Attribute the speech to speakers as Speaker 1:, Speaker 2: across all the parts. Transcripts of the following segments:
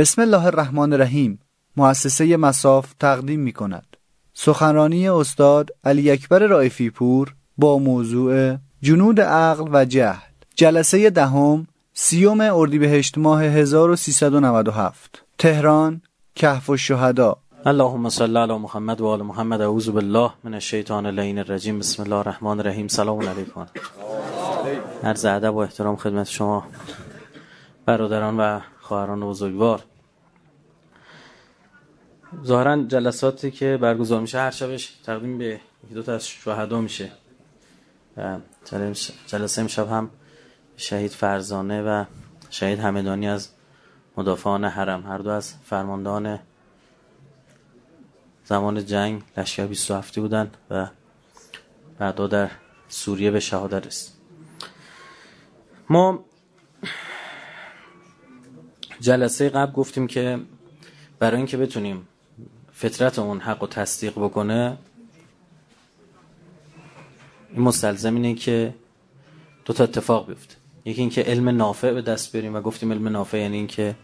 Speaker 1: بسم الله الرحمن الرحیم مؤسسه مساف تقدیم می کند سخنرانی استاد علی اکبر رائفی پور با موضوع جنود عقل و جهل جلسه دهم سیوم اردیبهشت ماه 1397 تهران کهف الشهدا
Speaker 2: اللهم صل علی محمد و آل محمد اعوذ بالله من الشیطان اللعین الرجیم بسم الله الرحمن الرحیم سلام علیکم عرض ادب و احترام خدمت شما برادران و خواهران بزرگوار ظاهرا جلساتی که برگزار میشه هر شبش تقدیم به دو تا از شهدا میشه. جلسه امشب هم شهید فرزانه و شهید همدانی از مدافعان حرم. هر دو از فرماندهان زمان جنگ لشکر 27 بودن و بعدا در سوریه به شهادت رسید. ما جلسه قبل گفتیم که برای اینکه بتونیم فطرت اون حق و تصدیق بکنه این مستلزم اینه که دو تا اتفاق بیفته. یکی اینکه علم نافع به دست بریم و گفتیم علم نافع یعنی اینکه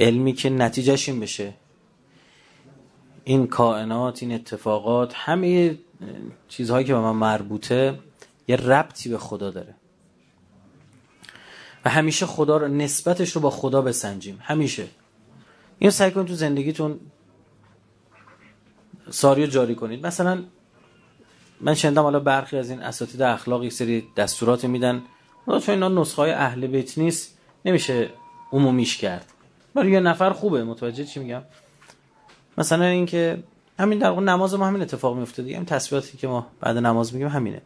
Speaker 2: علمی که نتیجهش این بشه. این کائنات این اتفاقات همه چیزهایی که به من مربوطه یه ربطی به خدا داره. و همیشه خدا رو نسبتش رو با خدا بسنجیم. همیشه. این سعی کنید تو زندگیتون ساری جاری کنید. مثلا من شنیدم حالا برخی از این اساتید اخلاق یک سری دستورات میدن. چون اینا نسخه های اهل بیت نیست نمیشه عمومیش کرد. برای یه نفر خوبه. متوجه چی میگم؟ مثلا اینکه همین در نماز ما همین اتفاق میفته دیگه همین تسبیحاتی که ما بعد نماز میگیم همینه.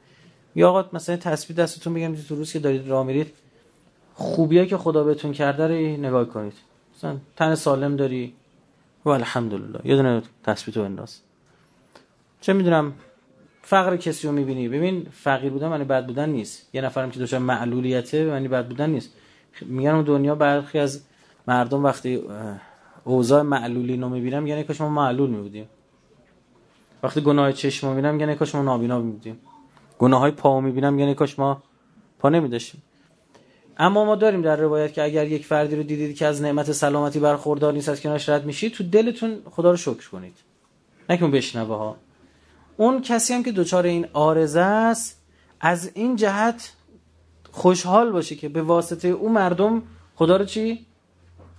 Speaker 2: یا آقا مثلا تسبیح دستتون میگم تو روز که دارید راه میرید خوبیایی که خدا بهتون کرده رو نگاه کنید. مثلا تن سالم داری و الحمدلله. یه دونه تو انداز. چه می‌دونم؟ فقر کسی رو می‌بینی. ببین فقیر بودن معنی بد بودن نیست. یه نفرم که دچار معلولیته معنی بد بودن نیست. میگن دنیا برخی از مردم وقتی اوضاع معلولی رو می‌بینم یعنی کاش ما معلول میبودیم. وقتی گناه چشم می‌بینم یعنی کاش ما نابینا میبودیم. گناه های پا می‌بینم یعنی کاش ما پا نمیداشتیم. اما ما داریم در روایت که اگر یک فردی رو دیدید که از نعمت سلامتی برخوردار نیست از کنارش رد میشید تو دلتون خدا رو شکر کنید. نه که بشنوه ها. اون کسی هم که دچار این آرزه است از این جهت خوشحال باشه که به واسطه اون مردم خدا رو چی؟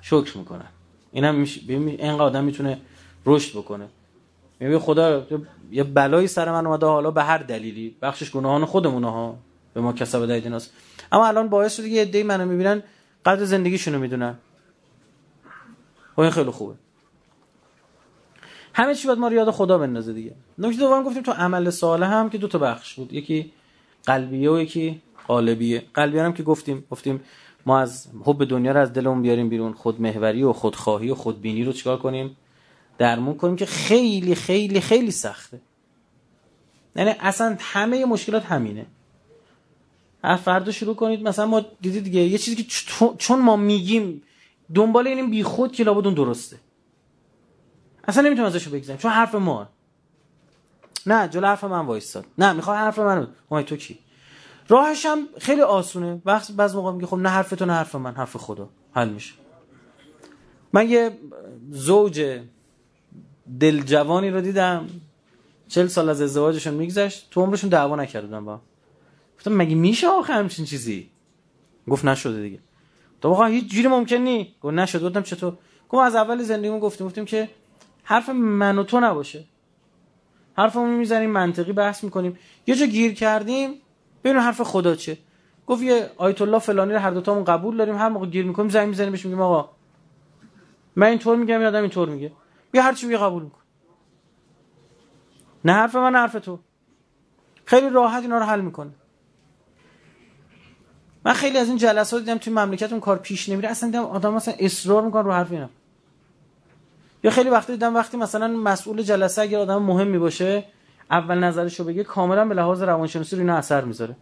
Speaker 2: شکر می‌کنن. اینم میشه اینقدر آدم می‌تونه رشد بکنه. میگه خدا یه بلایی سر من اومده حالا به هر دلیلی. بخشش گناهان خودمونه ها. به ما کسب دایدیناست اما الان باعث شده یه عده‌ای منو می‌بینن قدر زندگیشونو می‌دونن. و این خیلی خوبه. همه چی باید ما رو یاد خدا بندازه دیگه. نکته دوم گفتیم تو عمل صالح هم که دو تا بخش بود. یکی قلبیه و یکی قالبیه. قلبیه هم که گفتیم گفتیم ما از حب دنیا رو از دلمون بیاریم بیرون. خود محوری و خودخواهی و خودبینی رو چیکار کنیم؟ درمون کنیم که خیلی خیلی خیلی سخته. یعنی اصلا همه مشکلات همینه. هر فردا شروع کنید. مثلا ما دیدید دیگه یه چیزی که چون ما میگیم دنبال اینیم بیخود که لابد اون درسته. اصلا نمی‌تونم ازشو بگذاریم چون حرف ما. نه جلو حرف من وایستاد. نه می‌خوای حرف منو ما تو کی؟ راهش هم خیلی آسونه. وقت بعض موقع میگه خب نه حرف تو نه حرف من حرف خدا. حل میشه. من یه زوج دل جوانی رو دیدم. چل سال از ازدواجشون میگذشت. تو عمرشون دعوا نکردن با. گفتم مگه میشه آخه همچین چیزی؟ گفت نشده دیگه. تو واقعا هیچ جوری ممکن نی. گفت نشد. گفتم چطور؟ گفت از اول زندگیمون گفتیم. گفتیم که حرف من و تو نباشه. حرفمون می‌زنیم منطقی بحث می‌کنیم. یه جا گیر کردیم ببین حرف خدا چه گفت یه آیت الله فلانی رو هر دو تامون قبول داریم هر موقع گیر می‌کنیم زنگ می‌زنیم بهش میگیم آقا من اینطور میگم این آدم اینطور میگه. بیا هر چی قبول میکن نه حرف من حرف تو. خیلی راحت اینا رو حل می‌کنه. من خیلی از این جلسات دیدم توی مملکت اون کار پیش نمیره. اصلا دیدم آدم مثلا اصرار می‌کنن رو حرف اینا. یا خیلی وقتی دیدم وقتی مثلا مسئول جلسه اگر آدم مهمی باشه اول نظرشو بگه کاملا به لحاظ روانشناسی رو اینا اثر می‌ذاره.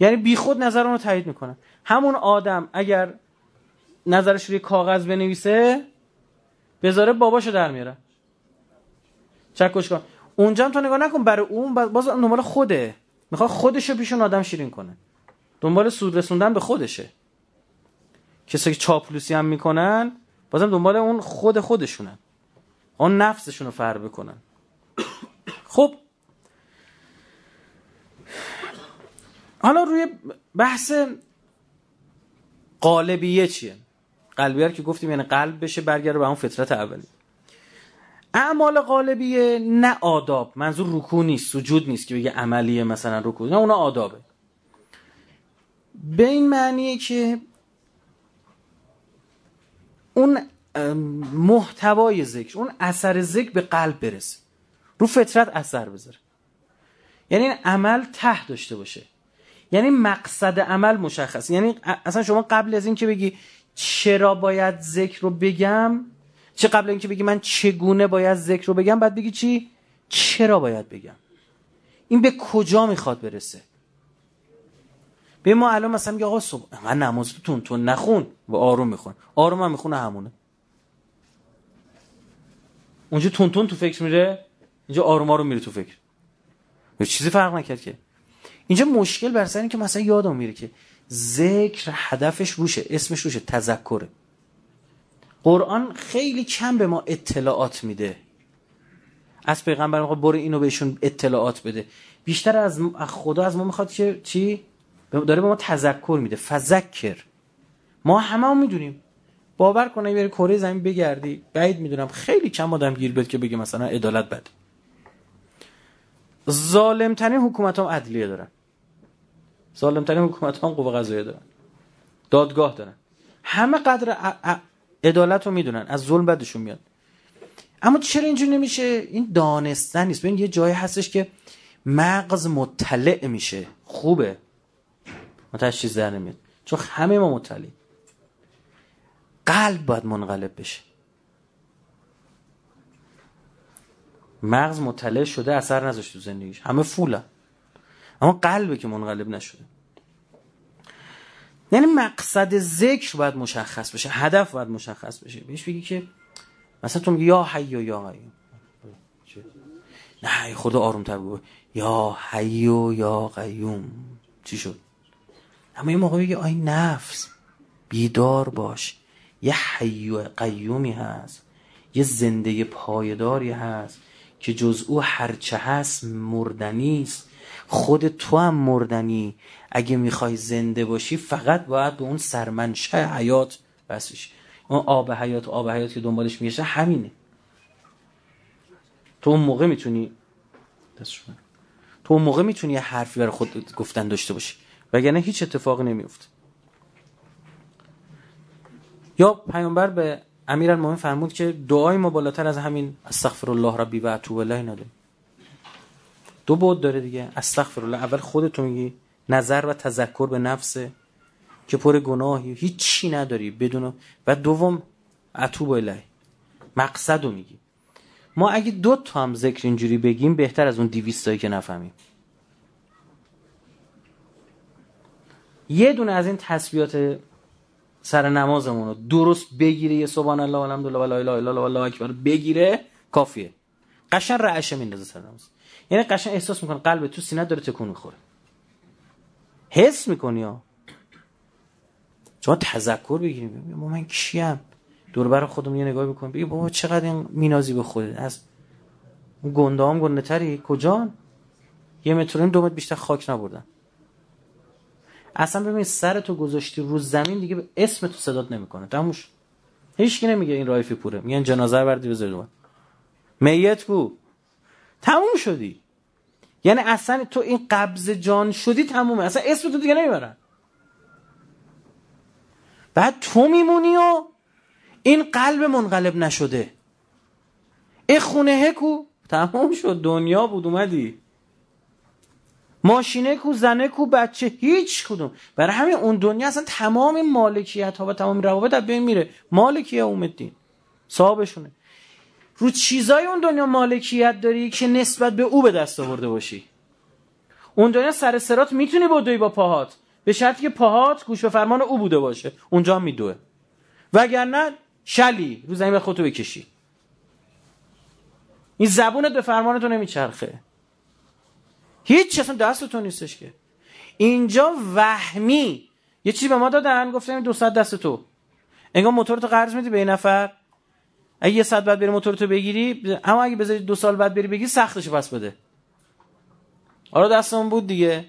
Speaker 2: یعنی بیخود نظر رو تایید می‌کنه همون آدم اگر نظرش روی کاغذ بنویسه بذاره باباشو در میاره. چکش کن اونجا هم تو نگاه نکن برای اون باز دنبال خوده. می‌خواد خودشو پیشون آدم شیرین کنه. دنبال سود رسوندن به خودشه. کسایی که چاپلوسی هم می‌کنن بازم دنبال اون خود خودشونن اون نفسشون رو فر بکنن. خب. حالا روی بحث قالبیه چیه؟ قلبیه که گفتیم یعنی قلب بشه برگرده به اون فطرت اولی. اعمال قالبیه نه آداب. منظور رکوع نیست سجود نیست که بگه عملیه مثلا رکوع. نه اونا آدابه. به این معنیه که اون محتوای ذکر اون اثر ذکر به قلب برسه. رو فطرت اثر بذاره. یعنی این عمل ته داشته باشه. یعنی مقصد عمل مشخص. یعنی اصلا شما قبل از این که بگی چرا باید ذکر رو بگم چه قبل اینکه بگی من چگونه باید ذکر رو بگم بعد بگی چی؟ چرا باید بگم؟ این به کجا می‌خواد برسه؟ به ما الان مثلا میگه آقا صبح من نماز تون تون نخون و آروم میخون. آروم هم می‌خونه همونه. اونجا تون تون تو فکر میره اینجا آروم آروم میره تو فکر. چیزی فرق نکرد که. اینجا مشکل بر سر که مثلا یادم میره که ذکر هدفش روشه اسمش روشه تذکره. قرآن خیلی کم به ما اطلاعات میده. از پیغمبر می‌خواد برو اینو بهشون اطلاعات بده. بیشتر از خدا از ما می‌خواد که چی؟ داره به ما تذکر میده. فذکر. ما همه هم می‌دونیم. باور کنه بری کره زمین بگردی. بعید می‌دونم خیلی کم آدم گیر بیاد که بگه مثلا عدالت بده. ظالم ترین حکومت هم عدلیه دارن. ظالم ترین حکومت هم قوه قضاییه دارن. دادگاه دارن. همه قدر عدالت رو می‌دونن از ظلم بدشون میاد. اما چرا اینجور نمیشه؟ این دانستن نیست. ببین یه جایی هستش که مغز مطلع میشه. خوبه. متوجه چیز در نمیاد. چون همه ما مطلع قلب باید منقلب بشه. مغز مطلع شده اثر نذاشت تو زندگیش. همه فوله اما قلبه که منقلب نشده. یعنی مقصد ذکر باید مشخص بشه هدف باید مشخص بشه. بهش بگی که مثلا تو میگی یا حی و یا قیوم. نه خدا آروم تر بگو. یا حی و یا قیوم. چی شد؟ اما یه موقع بگی آی نفس بیدار باش. یه حی و قیومی هست. یه زنده پایداری هست که جز او هرچه هست مردنیست خود تو هم مردنی. اگه می‌خوای زنده باشی فقط باید به اون سرمنشه حیات بسش اون آب حیات آب حیات که دنبالش میشه همینه. تو اون موقع می‌تونی تو اون موقع می‌تونی یه حرفی برای خود گفتن داشته باشی. وگرنه هیچ اتفاقی نمیفته یا پیامبر به امیرالمومنین فرمود که دعای ما بالاتر از همین استغفر الله ربی و اتوب الیه نداره دو بود داره دیگه. استغفر الله اول خودتو میگی. نظر و تذکر به نفسه که پر گناهی هیچی نداری بدون و دوم اتوب الیه. مقصد رو میگی. ما اگه دو تا هم ذکر اینجوری بگیم بهتر از اون دیویستایی که نفهمیم. یه دونه از این تسبیحات سر نمازمون رو درست بگیره یه سبحان الله والحمدلله و لا اله الا الله والله اکبر بگیره کافیه. قشن رعشه میندازه سر نماز. یعنی قشن احساس می‌کنه قلب تو سینه داره تکون می‌خوره. حس می‌کنی ها. شما تذکر بگیریم. بابا من کیم؟ دور بر خودم یه نگاه بکن. بگی بابا چقدر این مینازی به خودت. از گنده هم گنده تری. کجان یه مترین دو متر بیشتر خاک نبردن. اصلا ببین سر تو گذاشتی رو زمین دیگه اسم تو صدات نمی‌کنه. تموش هیچ کی نمیگه این رایفی پوره. میگن جنازه بردی بذار میت کو تموم شدی. یعنی اصلا تو این قبض جان شدی تمومه. اصلا اسم تو دیگه نمی‌برن. بعد تو میمونی و این قلب منقلب نشده. این خونه کو تمام شد دنیا بود اومدی. ماشینه کو زنه کو بچه هیچ کدوم. برای همین اون دنیا اصلا تمام مالکیت ها و تمام روابط از بین میره. مالکیه اومدین. صاحبشونه. رو چیزای اون دنیا مالکیت داری که نسبت به او به دست آورده باشی. اون دنیا سر سرات می‌تونی بدوی با پاهات. به شرطی که پاهات گوش به فرمان او بوده باشه. اونجا میدوه. وگرنه شلی رو زمین خودتو بکشی. این زبونت به فرمان تو نمیچرخه. هیچ اصلا دست تو نیستش که. اینجا وهمی. یه چیزی به ما دادن گفتم دو دست تو. انگار موتور تو قرض میدی به این نفر. اگه یه ساعت بعد بری موتور تو بگیری اما اگه بذاری دو سال بعد بری بگی سختش پس بده. آره دستمون بود دیگه.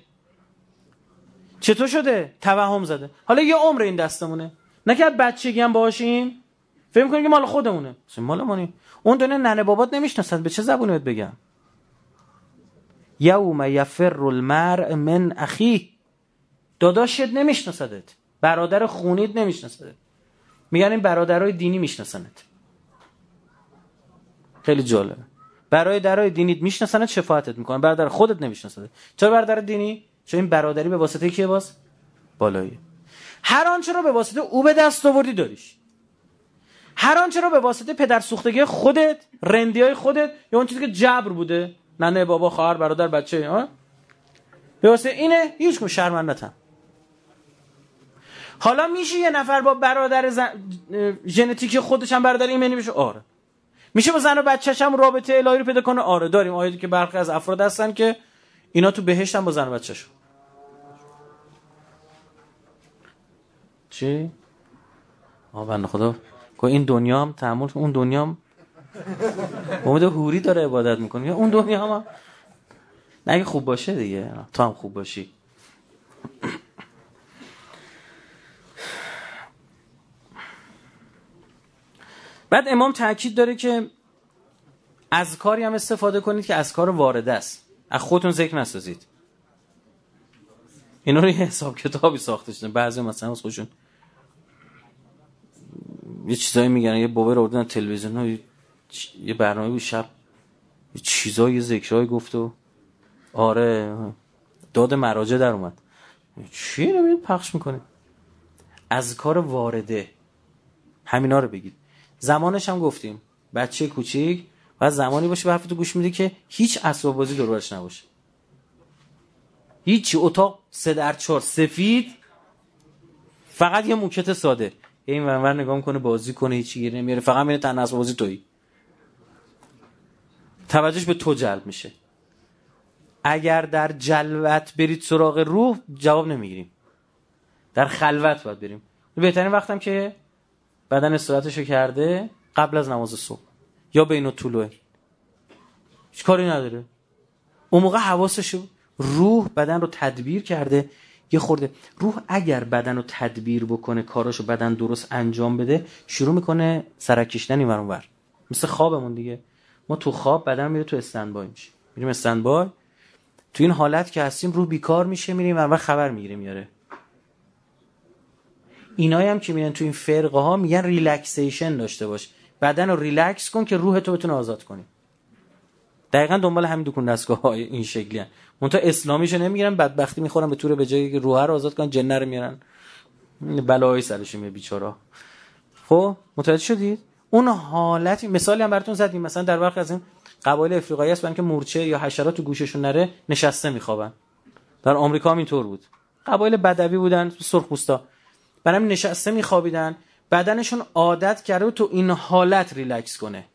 Speaker 2: چطور شده؟ توهم زده. حالا یه عمر این دستمونه. نه که بچگی هم باشیم. فکر کنیم که مال خودمونه. مال مانی اون دونه ننه بابات نمی‌شناسد. به چه زبونی بهت بگم؟ یوم یفر المرء من اخی. داداشت نمیشناسدت. برادر خونید نمیشناسدت. میگن این برادرای دینی میشناسنت. خیلی جالبه. برای درای دینیت میشناسنت شفاعتت می‌کنن؟ برادر خودت نمی‌شناسد چرا برادر دینی؟ چون این برادری به واسطه کیه باز؟ بالایی. هر آنچه رو به واسطه او به دست آوردی داریش هر آنچه رو به واسطه پدر سوختگی خودت رندی های خودت یا اون چیزی که جبر بوده ننه بابا خواهر برادر بچه ها؟ به واسطه اینه هیچ کم شرمندتم حالا میشه یه نفر با برادر زن... ژنتیک خودش هم برادر ایمنی بشه؟ آره. میشه با زن و بچه‌ش هم رابطه الهی رو پیدا کنه؟ آره داریم. آیاتی که برخی از افراد هستن که اینا تو بهشتن با زن و بچه‌شون چی؟ آه بنده خدا. که این دنیا هم تحمل اون دنیا هم امید هوری داره عبادت می‌کنه. اون دنیا هم, هم نگه خوب باشه دیگه. تو هم خوب باشی. بعد امام تاکید داره که از کاری هم استفاده کنید که از کار وارده است. از خودتون ذکر نسازید. اینا رو یه حساب کتابی ساخته شده. بعضی مثلا از خودشون یه چیزایی میگن یه بابا رو آوردن تلویزیون ها یه برنامه بود شب یه چیزایی یه ذکرهایی گفت و آره داد مراجع در اومد. چی رو پخش می‌کنه. از کار وارده. همینا رو بگید. زمانش هم گفتیم. بچه کوچیک و زمانی باشه به حرفتو گوش میده که هیچ اسباب بازی دوربرش نباشه. هیچ اتاق سه در چهار سفید. فقط یه موکت ساده. این ورور نگاه کنه بازی کنه هیچی گیر نمیاره فقط میره تن اسباب بازی تویی. توجهش به تو جلب میشه. اگر در جلوت برید سراغ روح جواب نمی‌گیریم. در خلوت باید بریم. بهترین وقتم که بدن استراحتشو کرده قبل از نماز صبح. یا بین طلوع. هیچ کاری نداره. اون موقع حواسش روح بدن رو تدبیر کرده. یه خورده روح اگر بدن رو تدبیر بکنه کاراشو بدن درست انجام بده شروع می‌کنه سرکشتن این ور مثل خوابمون دیگه. ما تو خواب بدن میره تو standby میشه. میریم standby. تو این حالت که هستیم روح بیکار میشه میریم و خبر می‌گیریم میاره. اینایی هم که میرن تو این فرقه ها میگن relaxation داشته باش. بدن رو ریلکس کن که روح تو بتونه آزاد کنی. دقیقا دنبال همین دکون دستگاه های این شکلی هن. منتها اسلامیشو نمی‌گیرن بدبختی می‌خورن به طور به جایی که روح رو آزاد کن جنه رو میارن. بلایی سرشون می بیچارا. خب متوجه شدید اون حالتی مثالی هم براتون زدیم. مثلا در وقت از این قبایل افریقایی هست که مورچه یا حشرات تو گوششون نره نشسته میخوابن. در آمریکا هم اینطور بود. قبایل بدوی بودن سرخپوستا برای نشسته میخوابیدن. بدنشون عادت کرده تو این حالت ریلکس کنه.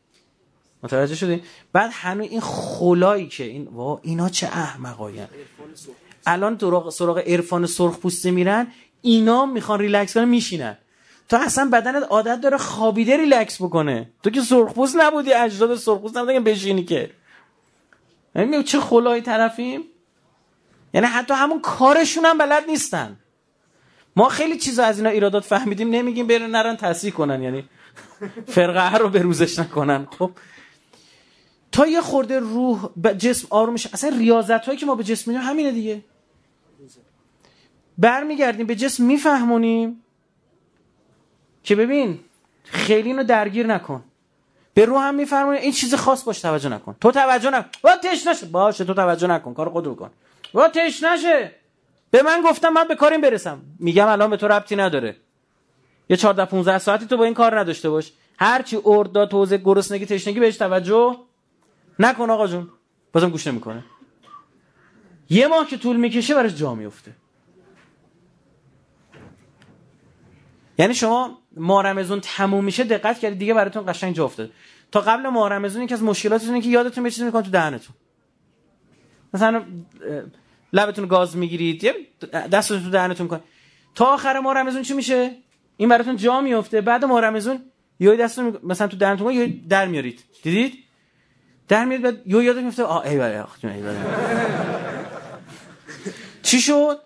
Speaker 2: متوجه شدی؟ بعد هنوز این خل هایی که این وا اینا چه احمقاین الان تو سراغ عرفان سرخ پوسته میرن اینا می‌خوان ریلکس کنن میشینن. تو اصلا بدنت عادت داره خوابیده ریلکس بکنه. تو که سرخپوست نبودی اجداد سرخپوست نبودی بشینی که. چه خل هایی طرفیم؟ یعنی حتی همون کارشون هم بلد نیستن. ما خیلی چیزا از اینا ایرادات فهمیدیم نمیگیم برن نرن تصحیح کنن یعنی فرقه رو به روزش نکنن. خب تا یه خورده روح به جسم آرومش اصلا ریاضت هایی که ما به جسم میدیم همینه دیگه. برمیگردیم به جسم میفهمونیم که ببین خیلی اینو درگیر نکن. به روح هم میفرمونیم این چیز خاص باش توجه نکن. تو توجه نکن. با تش باشه تو توجه نکن. کار خود رو کن با تش نشه. به من گفتم من به کاریم برسم. میگم الان به تو ربطی نداره. یه 14 15 ساعتی تو با این کار نداشته باش. هرچی ارداد توزه گرسنگی تشنگی بهش توجه نکن آقا جون. بازم گوش نمی‌کنه. یه ماه که طول می‌کشه برش جا میفته یعنی شما ماه تموم میشه دقت کردید دیگه براتون قشنگ جا افتاده. تا قبل ماه رمضان یکی از مشکلاتتون که یادتون یه چیزی می‌کنه تو دهنتون. مثلا لبتون گاز می‌گیرید. یه دستتون تو دهنتون کنید تا آخر ماه رمضان چی میشه؟ این براتون جا میفته بعد ما رمزون یه دست مثلا تو درمتون یه در میارید. دیدید؟ در میارید بعد یه یاد میفته آ ای بله ای بله. چی شد؟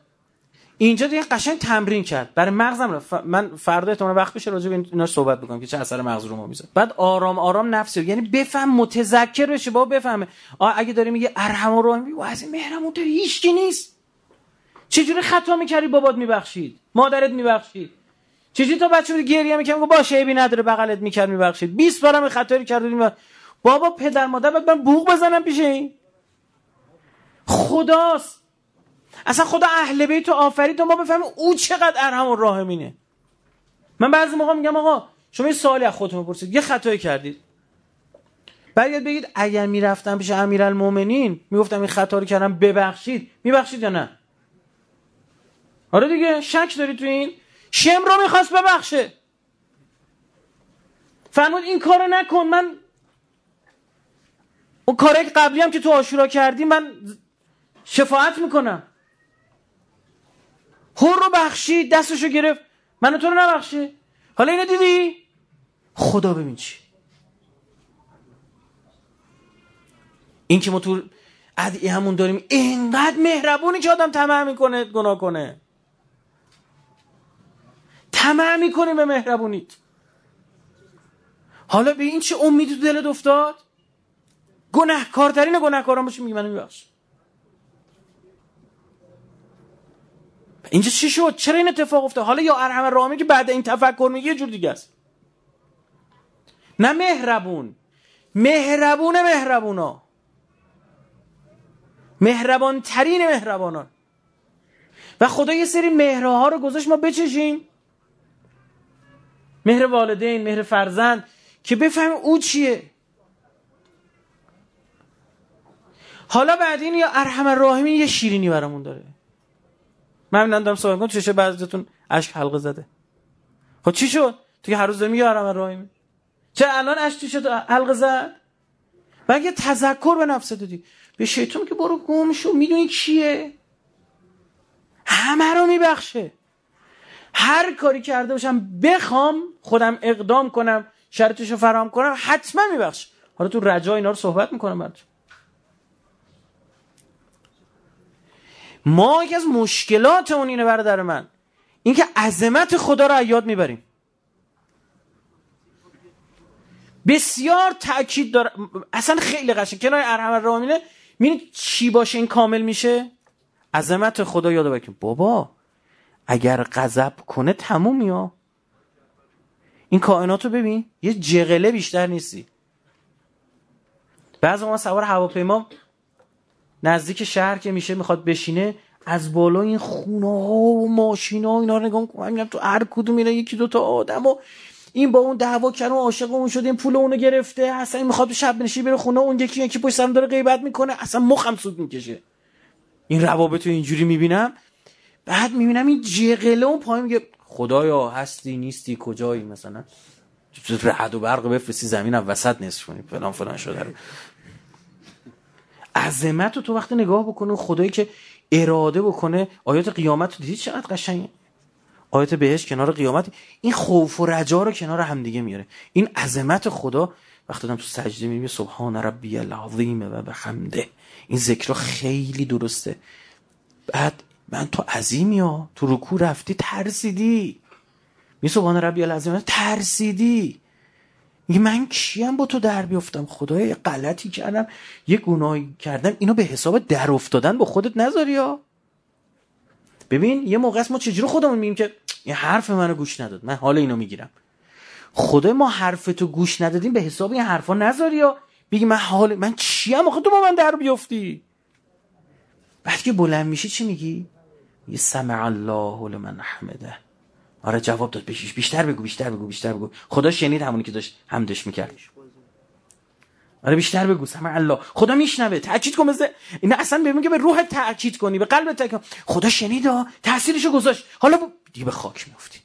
Speaker 2: اینجا دیگه قشنگ تمرین کرد. برای مغزم ف... من فردا احتمال وقت بشه راجع به اینا صحبت بکنم که چه اثر مغز رو ما می‌ذاره. بعد آرام آرام نفس یعنی بفهم متذکر بشه با بفهمه. اگه داره میگه ارحم رو میگه از این مهرمون تو هیچ نیست. چجوری خطا می‌کردی؟ بابات میبخشید. مادرت میبخشید. چجوری تا بچه بود گریه می‌کنم گفت باشه عیبی نداره بغلت می‌کرد میبخشید. 20 بارم خطایی کرد بابا پدر مادر بعد من بوق بزنم پیش این. خداست. اصلا خدا اهل بیت آفرید تا ما بفهمیم او چقدر ارحم و راحمینه من بعضی موقع میگم آقا شما یه سوالی از خودتون بپرسید. یه خطایی کردید. بعد بگید اگر می‌رفتم پیش امیرالمومنین می‌گفتم این خطا رو کردم ببخشید. میبخشید یا نه؟ آره دیگه شک داری تو این؟ شم رو می‌خواست ببخشه. فرمود این کارو نکن. من اون کاری قبلی هم که تو آشورا کردی من شفاعت می‌کنم. هر رو بخشید دستشو گرفت. من تو رو نبخشه حالا اینو دیدی؟ خدا ببین چی. این که ما تو ادعی همون داریم اینقدر مهربونی که آدم طمع می‌کنه گناه کنه. طمع می‌کنی به مهربونیت. حالا به این چه امیدی تو دلت افتاد؟ گناهکارترین گناهکاران باشه میگه منو میبخش. اینجا چی شد؟ چرا این اتفاق افتاد؟ حالا یا ارحم رامی که بعد این تفکر میگه یه جور دیگه است. نه مهربون. مهربون مهربونا. مهربان ترین مهربانان. و خدا یه سری مهرها رو گذاشت ما بچشیم. مهر والدین مهر فرزند که بفهمیم او چیه. حالا بعد این یا ارحم الراحمین یه شیرینی برامون داره. من دارم صحبت کنم چشه بعضیتون اشک حلقه زده. خب چی شد؟ تو که هر روز دمی ارحم الراحمین چه الان اشک چی شد؟ حلقه زد؟ بعد یه تذکر به نفس دادی به شیطان که برو گم شو می‌دونی کیه؟ همه رو میبخشه. هر کاری کرده باشم بخوام خودم اقدام کنم شرطش رو فرام کنم حتما میبخش حالا تو رجا اینا رو صحبت می‌کنم براتون ما یکی از مشکلاتمون اینه برادر من. اینکه عظمت خدا رو یاد می‌بریم. بسیار تاکید داره اصلا خیلی قشنگ. کنار ارحم الراحمینه می‌بینید چی باشه این کامل میشه؟ عظمت خدا یاد بکنیم بابا اگر غضب کنه تموم یا. این کائنات رو ببین یه جغله بیشتر نیستی. بعض ما سوار هواپیما نزدیک شهر که میشه می‌خواد بشینه از بالا این خونه ها و ماشین ها اینا رو نگاه می‌کنم تو هر کدوم میره یکی دو تا آدم و این با اون دعوا کرد و عاشق اون شده این پول اونو گرفته اصلا این می‌خواد شب نشی بره خونه اون یکی یکی پشت سرم داره غیبت می‌کنه اصلا مخم سود می‌کشه. این روابط رو اینجوری می‌بینم بعد می‌بینم این جغله اون پای میگه خدایا هستی نیستی کجایی مثلا؟ رعد و برق بفرستی زمین هم وسط نصف کنی فلان فلان شده عظمت رو تو وقتی نگاه بکنه خدایی که اراده بکنه آیات قیامت رو دیدید چقدر قشنگه؟ آیات بهش کنار قیامت این خوف و رجا رو کنار همدیگه میاره. این عظمت خدا وقتی دادم تو سجده می‌بینی سبحان ربی العظیم و بحمده این ذکر خیلی درسته. بعد من تو عظیمی ها تو رکو رفتی ترسیدی. می سبحان ربی العظیم ترسیدی. میگه من کیم با تو در بیفتم خدای غلطی کردم یه گناهی کردم. اینو به حساب در افتادن با خودت نذاری یا ببین یه موقع است ما چجوری خودمون میگیم که این حرف منو گوش نداد. من حال اینو می‌گیرم. خدای ما حرف تو گوش ندادیم به حساب این حرفا نذاری یا بگی من حال من چیم آخه تو با من در بیفتی بعد که بلند میشی چی میگی؟ یه سمع الله لمن حمده. آره جواب داد بشیش بیشتر بگو بیشتر بگو بیشتر بگو. خدا شنید همونی که داشت همدش می‌کرد. آره بیشتر بگو. سمع الله. خدا میشنوه. تاکید کن مثل این اصلا ببین که به روح تاکید کنی به قلب تاکید خدا شنید تاثیرشو گذاشت. حالا دیگه به خاک میافتی.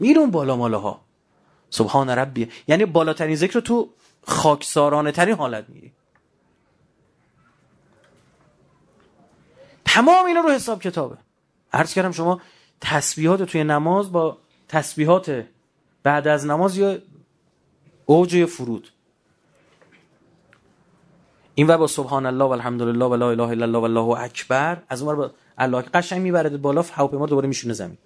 Speaker 2: میرون بالا مالاها. سبحان ربی. یعنی بالاترین ذکر تو خاکسارانه ترین حالت میری تمام اینا رو حساب کتابه. عرض کردم شما تسبیحات توی نماز با تسبیحات بعد از نماز یا اوج یا فرود. این و با سبحان الله و الحمدلله و لا اله الا الله و الله اکبر از اون با الله قشنگ می‌بره بالا هواپیما دوباره میشونه زمین.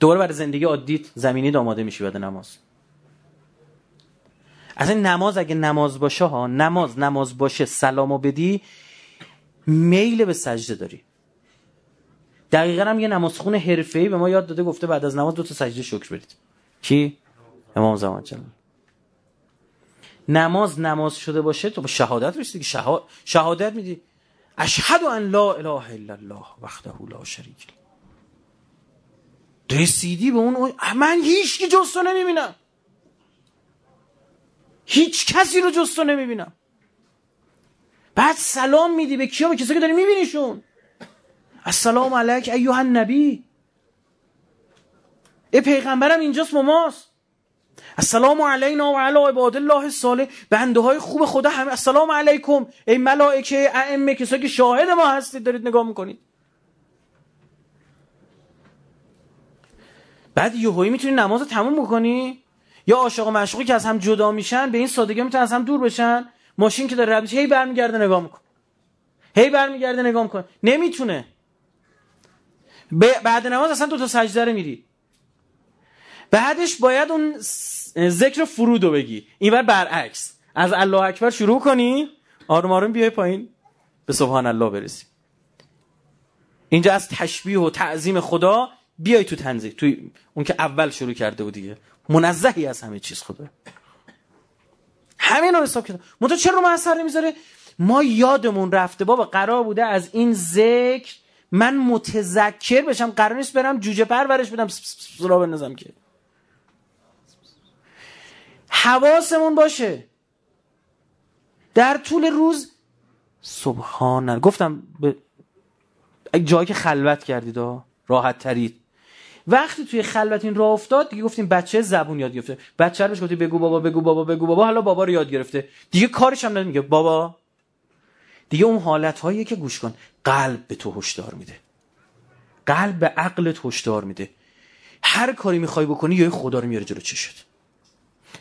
Speaker 2: دوباره برای زندگی عادی زمینی آماده میشی بعد نماز. اصلا نماز اگه نماز باشه ها نماز نماز باشه سلامو بدی میل به سجده داری. دقیقا هم یه نمازخون حرفه‌ای به ما یاد داده گفته بعد از نماز دو تا سجده شکر برید کی؟ امام زمان جلال نماز نماز شده باشه تو با شهادت رسیدی که شهادت میدی. اشهد ان لا اله الا الله وحده لا شریک رسیدی به اون من هیچ کی جز تو نمی‌بینم. هیچ کسی رو جز تو نمی‌بینم. بعد سلام میدی به کیا به کسی که داری میبینیشون. السلام علیک ایوه النبی. ای پیغمبرم اینجاست ماست. السلام علینا و علی عباد الله الصالح. بنده های خوب خدا همه. السلام علیکم. ای ملائکه ائمه کسایی که شاهد ما هستید دارید نگاه می‌کنید. بعد یهویی می‌تونی نماز رو تموم بکنی؟ یا عاشق و معشوقی که از هم جدا میشن به این سادگی می‌تونن از هم دور بشن؟ ماشین که داره رد میشه هی برمیگرده نگاه میکن. هی برمیگرده نگاه می‌کنه نمی‌تونه. بعد نماز اصلا دو تا سجده رو میری. بعدش باید اون ذکر فرودو بگی. اینور برعکس. از الله اکبر شروع کنی آروم آروم بیای پایین. به سبحان الله برسی. اینجا از تشبیه و تعظیم خدا بیای تو تنزیه توی اون که اول شروع کرده بود دیگه. منزهی از همه چیز خدا. همین رو حساب کرده. منتها چرا ما اثر نمی‌ذاره؟ ما یادمون رفته بابا قرار بوده از این ذکر من متذکر بشم قرار نیست برم جوجه پرورش بدم. را بنزم که. حواسمون باشه. در طول روز سبحان گفتم به جایی که خلوت کردید راحت ترید. وقتی توی خلوت این راه افتاد دیگه گفتیم بچه زبون یاد گرفته. بچه رو گفتی بگو بابا بگو بابا بگو بابا. حالا بابا رو یاد گرفته. دیگه کارش هم نمیگه بابا. دیگه اون حالت هایی که گوش کن. قلب به تو هشدار میده. قلب به عقلت هشدار میده. هر کاری می‌خوای بکنی یا خدا رو میاره جلو چشت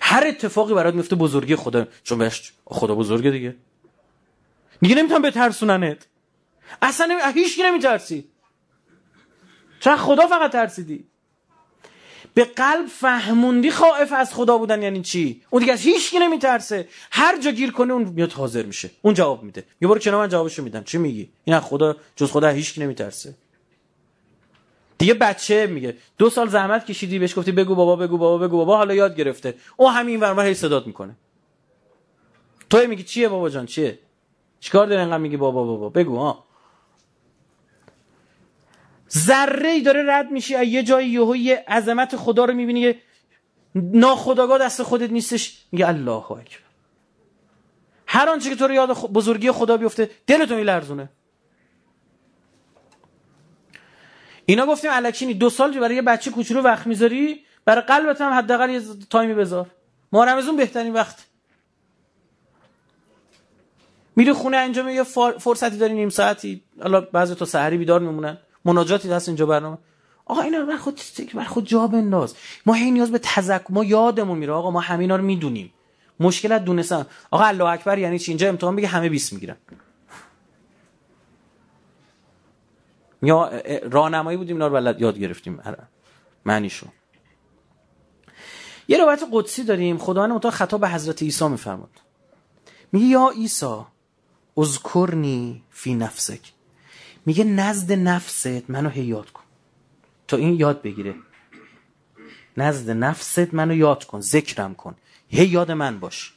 Speaker 2: هر اتفاقی برات میفته بزرگی خدا. چون بهش خدا بزرگه دیگه. دیگه نمی‌تونم بترسوننت. اصلا نمی... هیچ نمیترسی. چون خدا فقط ترسیدی؟ به قلب فهموندی خائف از خدا بودن یعنی چی؟ اون دیگه از هیچ نمیترسه. هر جا گیر کنه اون میاد حاضر میشه. اون جواب میده. یه برو کنار من جوابشو میدم چی میگی؟ این خدا جز خدا هیچ نمیترسه. دیگه بچه میگه دو سال زحمت کشیدی بهش گفتی بگو بابا بگو بابا بگو بابا حالا یاد گرفته. او همین ور هی صدات می‌کنه. تو میگی چیه بابا جان؟ چیه؟ چیکار داری انقدر میگی بابا بابا؟ بگو ها ذره ای داره رد میشی یه جایی یهو یه عظمت خدا رو می‌بینی ناخداگاه دست خودت نیستش. میگه الله اکبر. هر آنچه که تو رو یاد بزرگی خدا بیفته دلتون میلرزونه اینا گفتیم الکشینی دو سال برای یه بچه کوچولو وقت می‌ذاری برای قلبت هم حداقل یه تایمی بذار. ما رمزون بهترین وقت. میری خونه انجام یه فرصتی داری نیم ساعتی. حالا بعضی تو سحری بیدار میمونن. مناجاتی هست اینجا برنامه. آقا اینا رو خود بر خود جا بنداز. ما هی نیاز به تذکر ما یادمون میره. آقا ما همینا رو می‌دونیم. مشکلت دونستن. آقا الله اکبر یعنی چی؟ اینجا امتحان بگه همه 20 می‌گیرن. یا راهنمایی بودیم اینا رو بلد یاد گرفتیم. معنیشو. یه روایت قدسی داریم. خداوند متعال خطاب به حضرت عیسی میفرماد. میگه یا عیسی اذکرنی فی نفسک. میگه نزد نفست منو یاد کن. تا این یاد بگیره. نزد نفست منو یاد کن ذکرم کن. هی یاد من باش.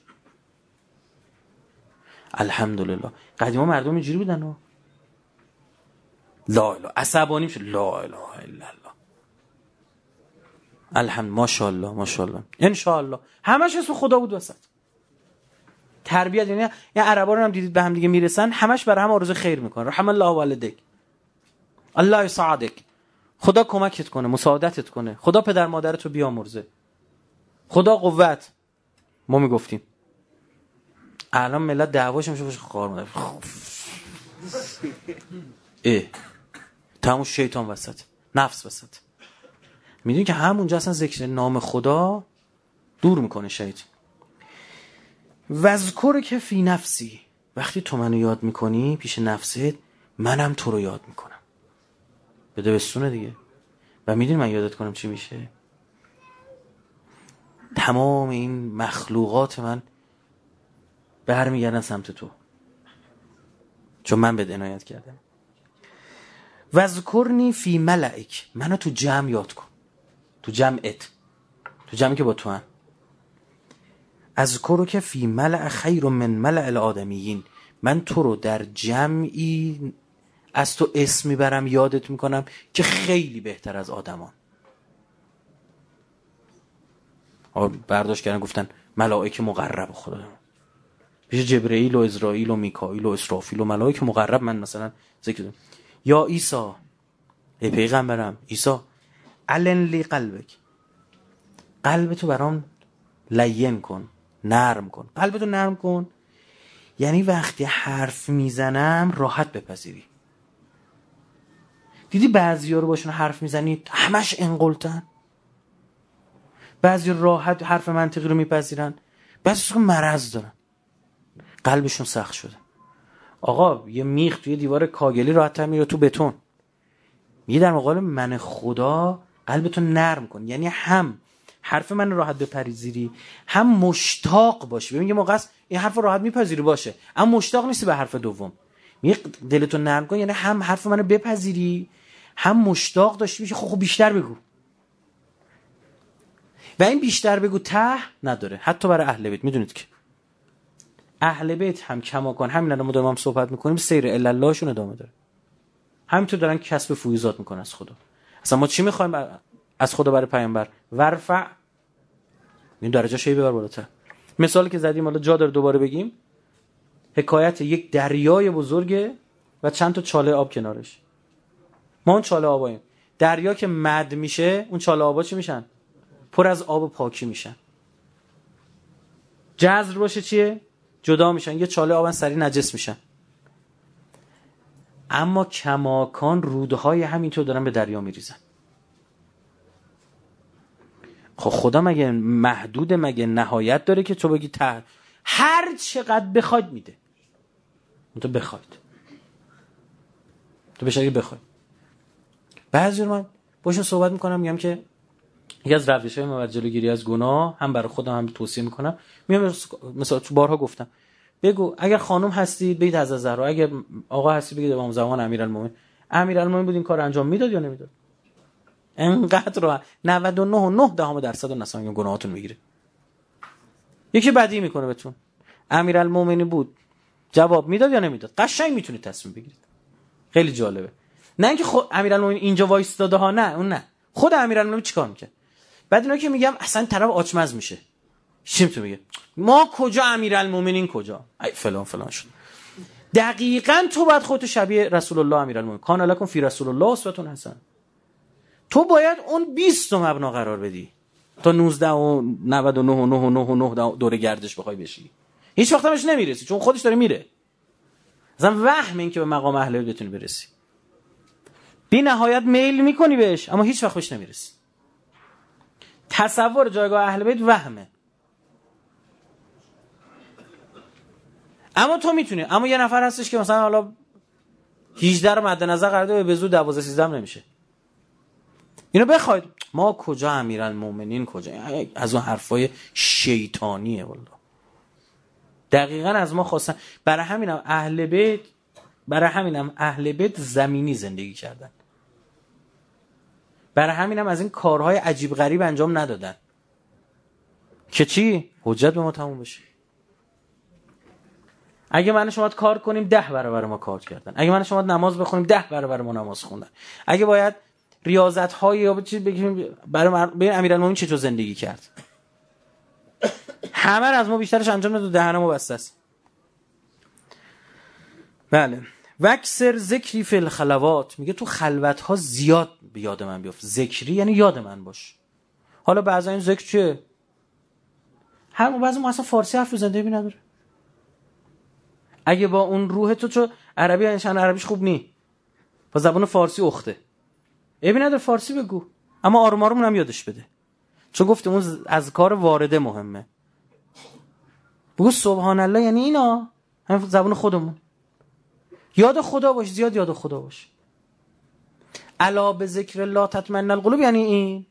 Speaker 2: الحمدلله. قدیما مردم اینجوری بودن و. لا اله عصبانی میشه لا اله الا الله. الحمد ماشاءالله ماشاءالله. ان همش اسم خدا بود وسط. تربیت یعنی یعنی عربا رو هم دیدید به هم دیگه می‌رسن همش برای هم آرزو خیر می‌کنه رحم الله والدک الله سعادک خدا کمکت کنه مساعدتت کنه. خدا پدر مادرت رو بیامرزه. خدا قوت. ما می‌گفتیم. الان ملت دعواش میشه باشه خار مادر. اه. تموم شیطان وسط. نفس وسط. می‌دونی که همونجا اصلا ذکر نام خدا دور می‌کنه شاید وذکر که فی نفسی. وقتی تو منو یاد می‌کنی پیش نفست منم تو رو یاد می‌کنم. بده بستونه دیگه. و می‌دونی من یادت کنم چی میشه؟ تمام این مخلوقات من برمیگردن سمت تو. چون من به عنایت کردم. وذکرنی فی ملعک منو تو جمع یاد کن. تو جمعت. تو جمعی که با تو هم. از کرو که فی ملع خیر من ملع الادمیین من تو رو در جمعی از تو اسم می‌برم یادت می‌کنم که خیلی بهتر از آدمان. برداشت کردن گفتن ملائک مقرب خدا. پیش جبرئیل و اسرائیل و میکائیل و اسرافیل و ملائک مقرب. من مثلا ذکر یا عیسی ای پیغمبرم عیسی علن لی قلبک. قلب تو برام لین کن. نرم کن. قلب تو نرم کن. یعنی وقتی حرف می‌زنم راحت بپذیری. دیدی بعضی ها رو باشون حرف می‌زنی همش انقلتن؟ بعضی راحت حرف منطقی رو میپذیرن. بعضی مرض دارن. قلبشون سخت شده. آقا یه میخ توی دیوار کاگلی راحت میره تو بتون. میگه در مقابل من خدا قلبتو نرم کن. یعنی هم حرف من راحت بپریزیری هم مشتاق باشی. ببین یه موقع این حرف راحت میپذیری باشه. اما مشتاق نیستی به حرف دوم. میگه دلتو نرم کن یعنی هم حرف منو بپذیری هم مشتاق داشتی میشه خب, خب بیشتر بگو. و این بیشتر بگو ته نداره. حتی برای اهل بیت می‌دونید که. اهل بیت هم کماکان. همین الان ما داریم هم صحبت می‌کنیم سیر اللهشون ادامه داره. همینطور دارن کسب فویزات می‌کنن از خدا. اصلا ما چی می‌خوایم؟ از خدا برای پیامبر. ورفع این درجه شی ببر بالاتر. مثالی که زدیم حالا جا داره دوباره بگیم. حکایت یک دریای بزرگه و چند تا چاله آب کنارش. ما اون چاله آباییم. دریا که مد میشه اون چاله آبا چی میشن؟ پر از آب پاکی میشن. جزر باشه چیه؟ جدا میشن. یه چاله آبن سری نجس میشن. اما کماکان رودهای همینطور دارن به دریا میریزن. خب خدا مگه محدود مگه نهایت داره که تو بگی ته هر چقدر بخواید میده. تو بخواید. تو بشه بخواید. بعضی من باشون صحبت می‌کنم میگم که یکی از روش های من جلوگیری از گناه هم برای خودم هم توصیه می‌کنم. میام مثلا تو بارها گفتم. بگو اگر خانم هستید بگید از زهرا اگر آقا هستی بگید امام زمان امیرالمومنین. امیرالمومنین بود این کار انجام می‌داد یا نمی‌داد؟ انقدر رو 99 و 9 دهم درصد نسان گناهاتون می‌گیره. یکی بدی می‌کنه بهتون. امیرالمومنین بود. جواب می‌داد یا نمی‌داد؟ قشنگ می‌تونید تصمیم بگیرید. خیلی جالبه. نه اینکه خود امیرالمومنین اینجا وایستاده ها نه اون نه. خود امیرالمومنین چیکار می‌کنه بعد اینا که میگم اصلا طرف آچمز میشه. چی تو میگه ما کجا امیرالمومنین کجا؟ ای فلان فلان شد. دقیقا تو باید خودت شبیه رسول الله امیرالمومنین. کان لکم فی رسول الله اسوه حسن. تو باید اون 20 تا مبنا قرار بدی. تا 19 و 99 و 9 و 9 و 9 دور گردش بخوای بشی. هیچ وقت همش نمی‌رسی چون خودش داره میره. مثلا وهم این که به مقام اهل بتونی برسی. بی نهایت میل می‌کنی بهش اما هیچ وقت بهش نمی‌رسی. تصور جایگاه اهل بیت وهمه. اما تو می‌تونی. اما یه نفر هستش که مثلا حالا 18 رو مد نظر قرار به زود 12 13 نمیشه. اینو بخواید. ما کجا امیرالمومنین کجا؟ از اون حرفای شیطانیه والله. دقیقا از ما خواستن. برای همینم اهل بیت برای همینم اهل بیت زمینی زندگی کردن. برای همینم از این کارهای عجیب غریب انجام ندادن. که چی؟ حجت به ما تموم بشه. اگه من شما کار کنیم ده برابر ما کار کردن. اگه من شما نماز بخونیم ده برابر ما نماز خوندن. اگه باید ریاضت های یا چیز بگیم برای ببین امیرالمومنین چطور زندگی کرد. همه از ما بیشترش انجام داد دهن ما بسته است. بله. وکسر ذکری فی الخلوات. میگه تو خلوت ها زیاد به یاد من بیفت. ذکری یعنی یاد من باش. حالا بعضا این ذکر چیه؟ هر بعضی ما اصلا فارسی حرف زنده بی نداره. اگه با اون روح تو چو عربی انشان عربیش خوب نی. با زبان فارسی اخته. ابی نداره فارسی بگو. اما آروم هم یادش بده. چون گفتیم اون از کار وارده مهمه. بگو سبحان الله یعنی اینا؟ هم زبون خودمون. یاد خدا باش زیاد یاد خدا باش. الا به ذکر الله تطمئن القلوب یعنی این.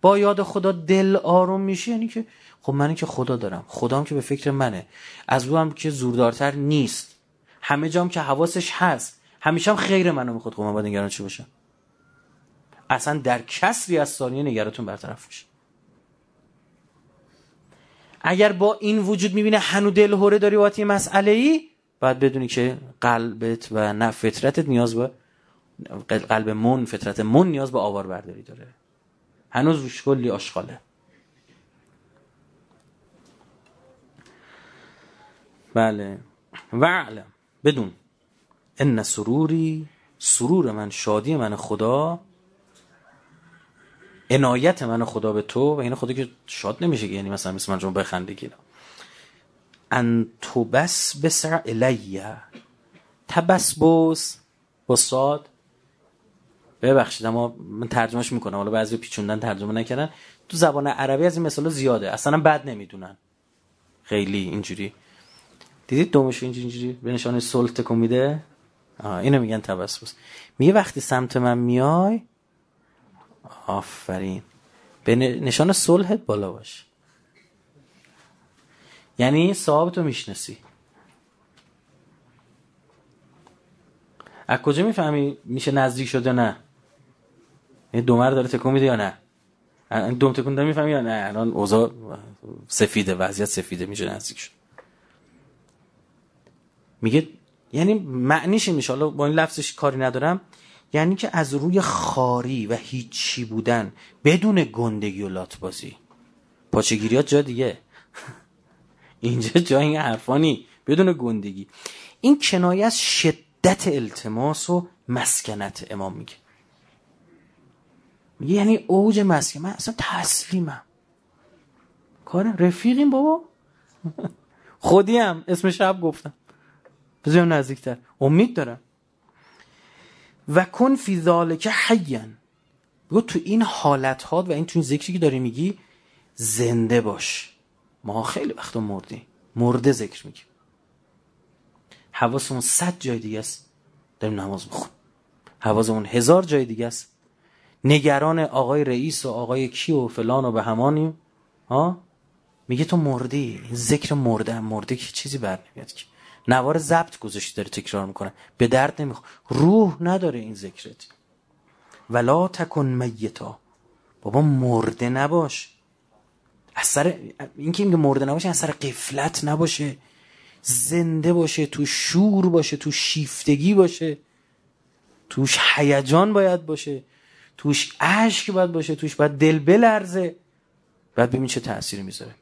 Speaker 2: با یاد خدا دل آروم میشه یعنی که خب من که خدا دارم. خدام که به فکر منه. از او هم که زوردارتر نیست. همه جام که حواسش هست. همیشه هم خیر منو می‌خواد. خب من باید نگران چی باشم؟ اصلا در کسری از ثانیه نگراتون برطرف میشه. اگر با این وجود می‌بینه هنو دل هوره داری واتی مسئله ای باید بدونی که قلبت و نه فطرتت نیاز به قلب من فطرت من نیاز به آوار برداری داره. هنوز روش کلی آشغاله. بله. وعلم بدون. ان سروری سرور من شادی من خدا عنایت من خدا به تو و این خدا که شاد نمیشه یعنی مثلا مثل من شما بخنده گیرم ان تو بس بسر الیه تبس بس بساد ببخشید اما من ترجمهش می‌کنم. حالا بعضی پیچوندن ترجمه نکردن. تو زبان عربی از این مثلا زیاده. اصلا بد نمی‌دونن. خیلی اینجوری. دیدید دومش اینجوری به نشانه صلح تکون میده اینو میگن تبسبوس میگه وقتی سمت من میای آفرین. به نشان صلحت بالا باش. یعنی صاحب تو می‌شناسی. از کجا می‌فهمی میشه نزدیک شده نه؟ این دومر داره تکون میده یا نه؟ دوم تکون داره می‌فهمی یا نه؟ الان اوضاع سفیده وضعیت سفیده میشه نزدیک شد. میگه یعنی معنیش میشه. حالا با این لفظش کاری ندارم. یعنی که از روی خاری و هیچی بودن بدون گندگی و لاتبازی. پاچگیریات جا دیگه. اینجا جای این حرفانی بدون گندگی. این کنایه از شدت التماس و مسکنت امام میگه. میگه یعنی اوج مسکن. من اصلا تسلیمم. کار رفیقیم بابا. خودیم اسم شب گفتم. بذارم نزدیکتر. امید دارم. و کن فی ذالک حیان. بگو تو این حالت ها و این تو این ذکری که داری میگی زنده باش. ما خیلی وقتا مردیم. مرده ذکر میگیم حواسمون صد جای دیگه است. داریم نماز میخون حواسمون هزار جای دیگه است. نگران آقای رئیس و آقای کی و فلان و به همانیم. ها؟ میگه تو مردی. ذکر مرده مرده که چیزی بر نمیاد که. نوار ضبط گذاشتی داره تکرار می‌کنه. به درد نمی‌خوره روح نداره این ذکرت. ولا تکن میتا. بابا مرده نباش. اثر این که میگه مرده نباشه اثر قفلت نباشه. زنده باشه تو شور باشه تو شیفتگی باشه. توش هیجان باید باشه. توش اشک باید باشه. توش باید دل بلرزه. بعد ببین چه تأثیری می‌ذاره.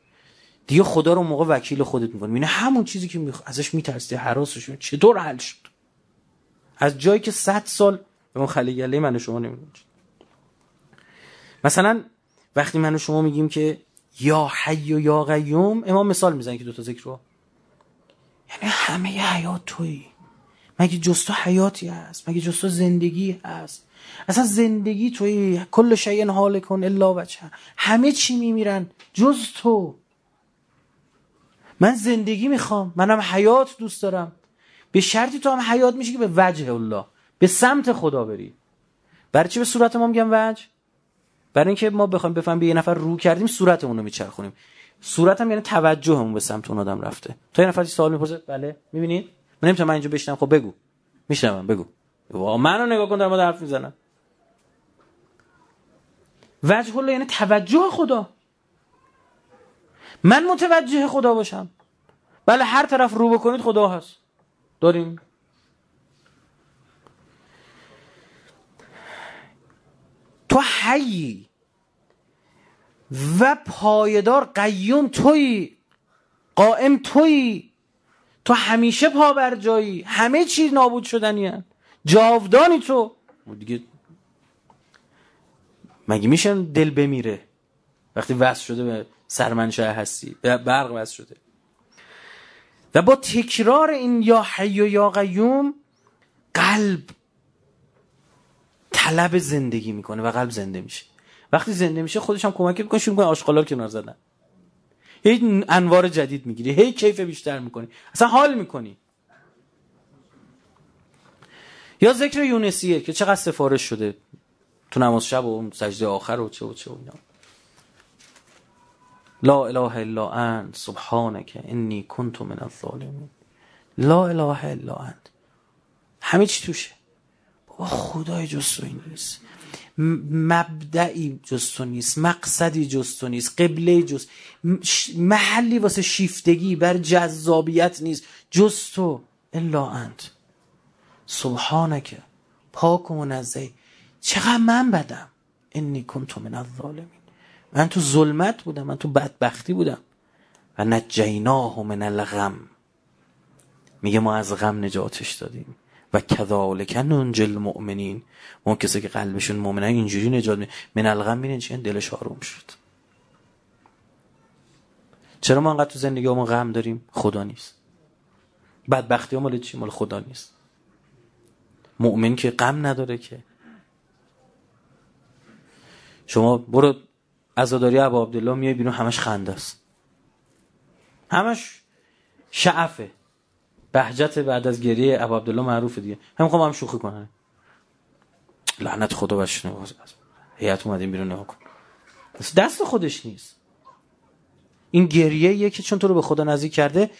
Speaker 2: دیگه خدا رو موقع وکیل خودت می‌کنی. اینه همون چیزی که میخ... ازش میترسی حراسش چطور حل شد؟ از جایی که صد سال به اون خلیگله من شما نمی‌دونم مثلا وقتی من شما میگیم که یا حی و یا قیوم امام مثال می‌زنه که دو تا ذکر رو. یعنی همه حیات توی مگه جستو حیاتی هست؟ مگه جستو زندگی هست؟ اصلا زندگی توی کل شیء حال کن الا وجه همه چی میمیرن. جز تو. من زندگی می‌خوام منم حیات دوست دارم. به شرطی تو هم حیات میشه که به وجه الله به سمت خدا بری. برای چی به صورت ما میگم وجه؟ برای اینکه ما بخوایم بفهم به یه نفر رو کردیم صورتمون رو میچرخونیم. صورت هم یعنی توجهمون به سمت اون آدم رفته. تا یه نفر سوال می‌پرسه بله می‌بینید من نمی‌تونم من اینجا بشنم. خب بگو. میشنم بگو. وا منو نگاه کن دارم حرف می‌زنم. وجه الله یعنی توجه خدا. من متوجه خدا باشم. بله هر طرف رو بکنید خدا هست. داریم؟ تو حیی و پایدار قیوم توی قائم توی تو همیشه پا بر جایی. همه چیز نابود شدنی هست جاودانی تو. دیگه مگه میشه دل بمیره؟ وقتی وصل شده به سرمنشه هستی برق وصل شده. و با تکرار این یا حی و یا قیوم قلب طلب زندگی می‌کنه و قلب زنده میشه. وقتی زنده میشه خودش هم کمک می‌کنه شروع کنه آشغالا کنار زدن. هی انوار جدید می‌گیری هی کیف بیشتر می‌کنی. اصلا حال می‌کنی. یا ذکر یونسیه که چقدر سفارش شده تو نماز شب و سجده آخر و چه و چه و اینا. لا اله الا انت سبحانك انی کنت من الظالمین. لا اله الا انت. همه چی توشه. بابا خدای جستوی نیست. مبدعی جستو نیست. مقصدی جستو نیست. قبله جست محلی واسه شیفتگی بر جذابیت نیست. جستو الا انت. سبحانک. پاک و منزه چقدر من بدم. انی کنتو من الظالمین. من تو ظلمت بودم من تو بدبختی بودم. و نجیناه من الغم. میگه ما از غم نجاتش دادیم. و کذالک ننجل المؤمنین. اون کسی که قلبشون مؤمنه اینجوری نجات می من الغم میرین چه دلش آروم شد. چرا ما انقدر تو زندگی ما غم داریم؟ خدا نیست. بدبختی مال چی؟ مال خدا نیست. مؤمن که غم نداره که. شما برو عزاداری ابا عبدالله میای بیرون همش خنده است همش شعفه. بهجت بعد از گریه ابا عبدالله معروفه دیگه. هم می‌خوام هم شوخی کنن. لعنت خدا بشنه هیئت اومدیم بیرون نگاه کن. دست خودش نیست. این گریه که چون تو رو به خدا نزدیک کرده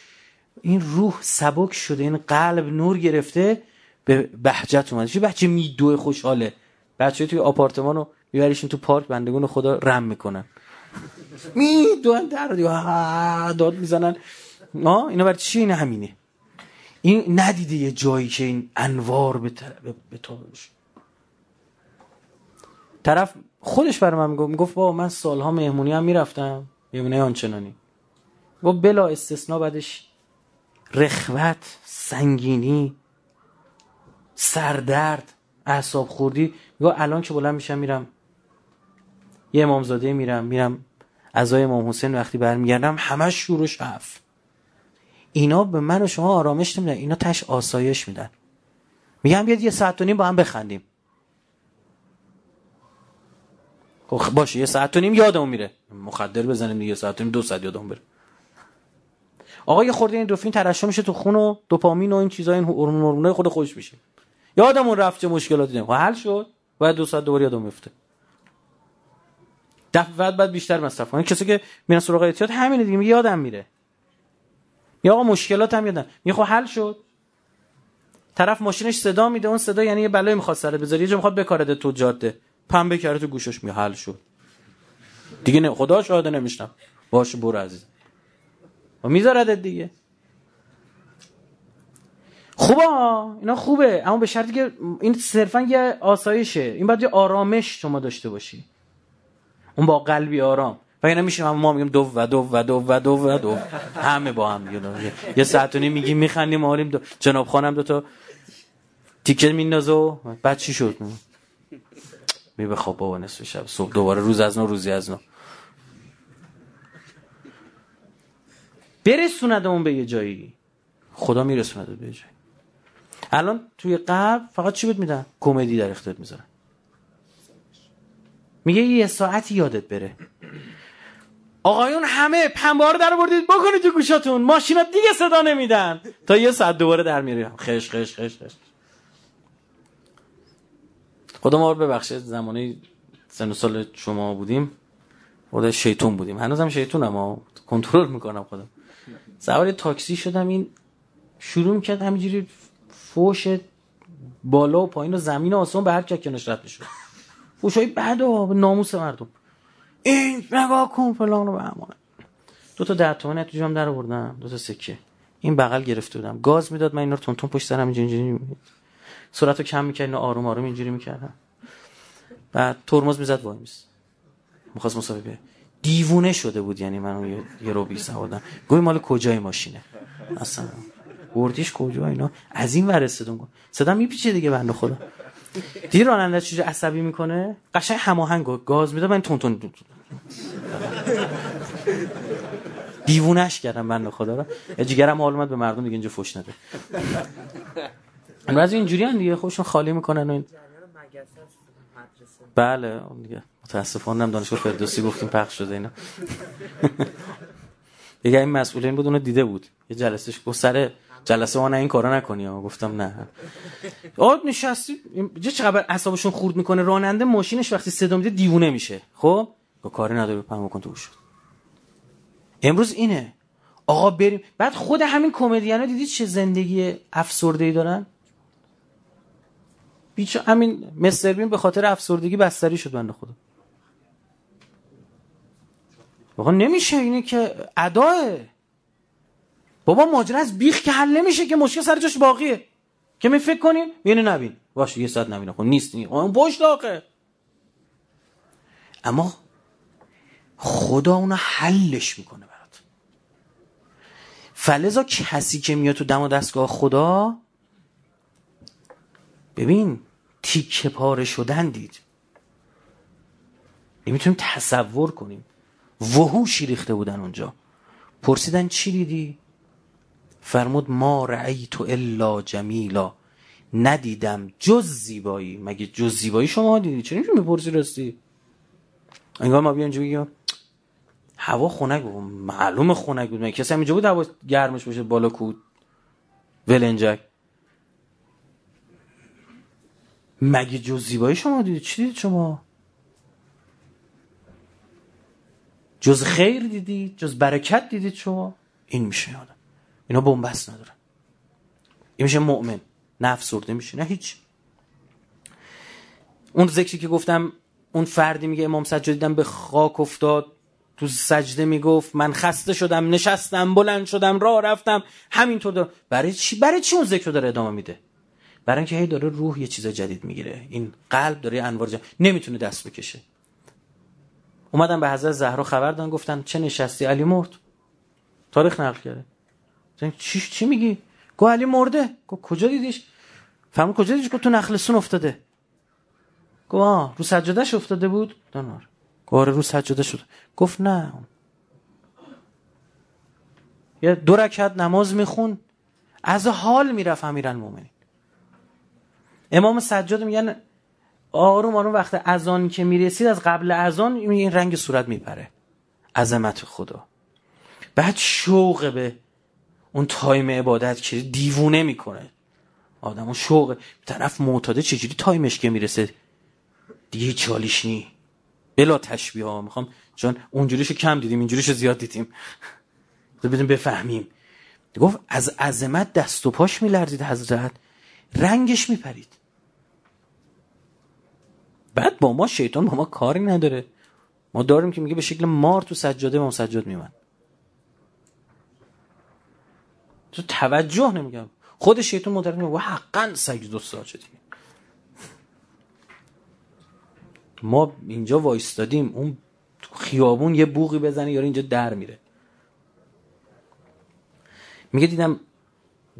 Speaker 2: این روح سبک شده این قلب نور گرفته به بهجت اومده. چه بچه میدوه خوشحاله؟ بچه توی آپارتمان رو میبریشون تو پارک بندگون خدا رم می‌کنن میدوهن در داد می‌زنن. آه اینا برای چی؟ این همینه. این ندیده یه جایی که این انوار به, تو طرف خودش برای من می‌گفت می‌گفت بابا من سالها مهمونی هم می‌رفتم. مهمونی آنچنانی. و بلا استثناء بعدش رخوت سنگینی سردرد اعصاب خوردی. میگه الان که بلند میشم میرم. یه امامزاده میرم میرم ازای امام حسین وقتی برمیگردم همش شور و شف اینا به من و شما آرامش نمیدن اینا تش آسایش میدن. میگم بیاد یه ساعت و نیم با هم بخندیم. خب باشه یه ساعت و نیم یادمون میره. مخدر بزنیم یه ساعت و نیم دو ساعت یادمون بره. آقا یه خورده این دوفین ترشح میشه تو خون و دوپامین و این چیزا این هورمونای خود خوش میشه یادمون رفت چه مشکلاتی داریم. خب حل شد. باید دو ساعت دوباره یادم میفته دفعه بعد بعد بیشتر مصرف کنه. کسی که میرن سراغ اعتیاد همینه دیگه یادم میره. یا آقا مشکلات هم یادم. میگه خب حل شد. طرف ماشینش صدا میده اون صدا یعنی یه بلایی می‌خواد سرت بذاری یه جا می‌خواد بکارده تو جاده. پنبه کرده تو گوشش می حل شد. دیگه نه خدا شاهده نمیشنم. باشه برو عزیز و می‌ذارد دیگه. خوبه اینا خوبه. اما به شرطی که این صرفا یه آسایشه. این باید یه آرامش شما داشته باشی. اون با قلبی آرام. و اینا میشه ما میگیم دو و دو و دو و دو و دو. همه با هم یه, یه ساعت و نیم میگیم میخندیم آریم دو. جناب خانم دو تا تیکه میندازه و بعد چی شد؟ می بخواب بابا نصف شب صبح. دوباره روز از نو روزی از نو. برسوندمون به یه جایی. خدا میرسوند به یه جایی. الان توی قبل فقط چی بود میدن؟ کمدی در اختیارت می‌ذارن. میگه یه ساعتی یادت بره. آقایون همه پنبه رو در بردید بکنید تو گوشاتون. ماشینا دیگه صدا نمیدن. تا یه ساعت دوباره در میاریم. خش خش خش خش. خدا ما رو ببخشید زمانی سن و سال شما بودیم. خدا شیطون بودیم. هنوزم شیطون اما کنترل می‌کنم خودم سوار تاکسی شدم این شروع می‌کرد همینجوری فوش بالا و پایین و زمین و آسمان به هر چکنش رد می‌شد. های بعد و ناموس مردم. این نگاه کن فلان رو به همانه دو تا ده تو جام در آوردم. دو تا سکه. این بغل گرفته بودم. گاز می‌داد من اینا رو تون تون پشت سرم اینجوری سرعت رو کم می‌کرد آروم آروم اینجوری می‌کردم. بعد ترمز می‌زد وای میس می‌خواست مسابقه. دیوونه شده بود یعنی من یه, رو بی سوادم گوی مال کجای ماشینه؟ اصلا. بردیش کجا اینا؟ از این ور صدا صدا میپیچه دیگه بنده خدا. دیر راننده چیزی عصبی می‌کنه؟ قشنگ هماهنگ گاز میده من تون تون دیوونش کردم بنده خدا رو جیگرم حال اومد به مردم دیگه اینجا فوش نده. بعضی اینجوری هم دیگه خودشون خالی می‌کنن و این بله اون دیگه. متاسفانه هم دانشگاه فردوسی گفتیم پخش شده اینا. دیگه این مسئولین بود اونو دیده بود. یه جلسهش گفت سر جلسه ما نه این کارا نکنی. گفتم نه. آد نشستی؟ چه چقدر اعصابشون خورد می‌کنه؟ راننده ماشینش وقتی صدا میده دیوونه میشه. خب؟ کاری نداره پهم کن تو شد امروز اینه. آقا بریم. بعد خود همین کمدینا دیدید چه زندگی افسرده ای دارن؟ بیچ همین مستر بین به خاطر افسردگی بستری شد بنده خدا. آقا نمیشه اینه که اداه. بابا ماجرا از بیخ که حل نمیشه که مشکل سر جاش باقیه. که می فکر کنیم اینو نبین. باشه یه ساعت نبینه. خب نیست نی اون آقه اما خدا اونو حلش می‌کنه برات. فلزا کسی که میاد تو دم و دستگاه خدا ببین تیکه پاره شدن دید. نمی‌تونیم تصور کنیم. وحوشی ریخته بودن اونجا. پرسیدن چی دیدی؟ فرمود ما تو الا جمیلا. ندیدم جز زیبایی. مگه جز زیبایی شما دیدی؟ چرا می‌پرسی راستی؟ انگار ما بیان بگیم. هوا خنک بود. معلوم خنک بود. کسی همینجا بود هوا گرمش باشه بالا کود؟ ولنجک. مگه جز زیبایی شما دیدید چی دیدید شما؟ جز خیر دیدید جز برکت دیدید شما؟ این میشه آدم اینا بنبست نداره این میشه مؤمن. نه افسرده میشه نه هیچ. اون ذکری که گفتم اون فردی میگه امام سجاد دیدم به خاک افتاد تو سجده می‌گفت من خسته شدم نشستم بلند شدم راه رفتم همینطور دارم برای چی؟ برای چی اون ذکر داره ادامه میده؟ برای اینکه هی داره روح یه چیز جدید می‌گیره. این قلب داره انوار جدید. نمی‌تونه دست بکشه. اومدن به حضرت زهرا خبر دادن گفتن چه نشستی؟ علی مرد. تاریخ نقل کرده. چی چی میگی؟ گو علی مرده. گو کجا دیدیش؟ فهم کجا دیدیش؟ گفت تو نخلستون افتاده. گو آه رو سجادش افتاده بود. دانار گو آره رو سجاده شد گفت نه. یه دو رکعت نماز میخون. از حال می‌رفت امیرالمومنین امام سجاد میگن آروم آروم وقت اذان که می‌رسید از قبل اذان این رنگ صورت میپره. عظمت خدا. بعد شوق به اون time عبادت که دیوونه می‌کنه. آدم اون شوق. طرف معتاده چجوری time ش که می‌رسه؟ دیگه حالیش نی. بلا تشبیه ها. می‌خوام چون اونجوریشو کم دیدیم اینجوریشو زیاد دیدیم. بدیم بفهمیم. گفت از عظمت دست و پاش میلرزید حضرت. رنگش میپرید. بعد با ما شیطان با ما کاری نداره. ما داریم که میگه به شکل مار تو سجاده ما سجاد میمن تو توجه نمیگم خود شیطان میگه و حقا سجد و ساجدیم ما اینجا وایستادیم اون خیابون یه بوغی بزنه یا اینجا در میره. میگه دیدم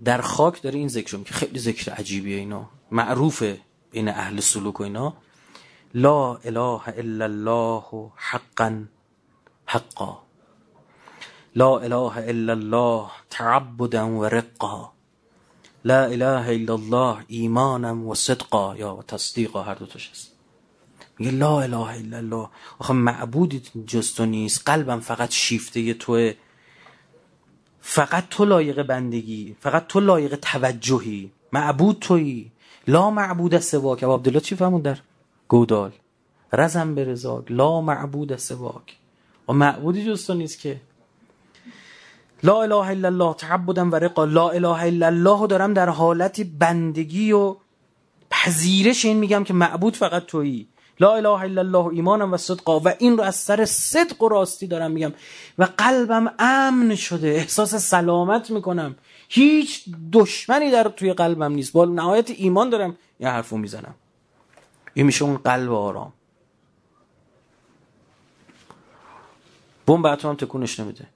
Speaker 2: در خاک داره این ذکر که خیلی ذکر عجیبیه اینا. معروفه بین اهل سلوک و اینا. لا اله الا الله حقا حقا. لا اله الا الله تعبدا و رقا لا اله الا الله ایمانا و صدقا یا تصدیقا هر دو تاش هست. میگه لا اله الا الله. آخه معبودی جز تو نیست. قلبم فقط شیفته توه فقط تو لایق بندگی. فقط تو لایق توجهی. معبود تویی. لا معبود سواک. ابو عبدالله چی فهمون در گودال؟ رزم برزاک لا معبود سواک. و معبودی جز تو نیست که لا اله الا الله تعبدم و رقا. لا اله الا الله دارم در حالتی بندگی و پذیرش این میگم که معبود فقط تویی. لا اله الا الله ایمانم و صدقا. و این رو از سر صدق و راستی دارم میگم. و قلبم امن شده احساس سلامت می‌کنم. هیچ دشمنی در توی قلبم نیست. با نهایت ایمان دارم یه حرفو می‌زنم. این میشه اون قلب آرام. بوم بعد هم تکونش نمیده.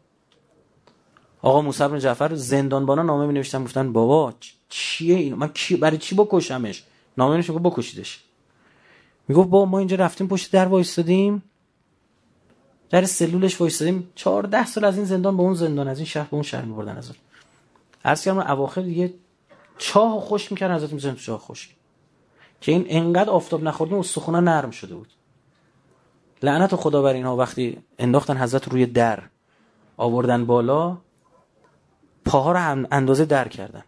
Speaker 2: آقا موسی بن جعفر زندانبانا نامه می نوشتن گفتن بابا چیه این من کی برای چی بکشمش؟ نامه نوشتن گفت بکشیدش. می‌گفت بابا ما اینجا رفتیم پشت در وایستادیم. در سلولش وایستادیم. 14 سال از این زندان به اون زندان از این شهر به اون شهر میبردن از عرض کردم اواخر دیگه چاه خوش می‌کردن ازت می‌زنن تو چاه خوش. که این انقدر آفتاب نخورده استخونا نرم شده بود. لعنت خدا بر اینها وقتی انداختن حضرت روی در آوردن بالا پاها رو هم اندازه در کردن.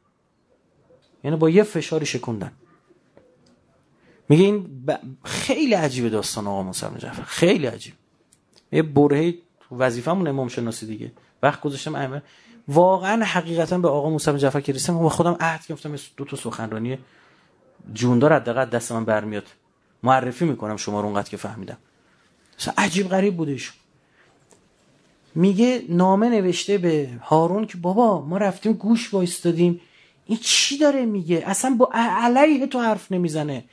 Speaker 2: یعنی با یه فشاری شکوندن. میگه این خیلی عجیبه داستان آقا موسی جعفر. خیلی عجیب. یه برهه وظیفمون امام شناسی دیگه. وقت گذاشتم ائمه واقعا حقیقتا به آقا موسی جعفر که رسیدم خودم عهد گرفتم دو تا سخنرانی جوندار حداقل دست من برمیاد. معرفی می‌کنم شما رو اونقدر که فهمیدم. عجیب غریب بودش میگه نامه نوشته به هارون که بابا ما رفتیم گوش وایستادیم. این چی داره میگه؟ اصلا با علیه تو حرف نمی‌زنه.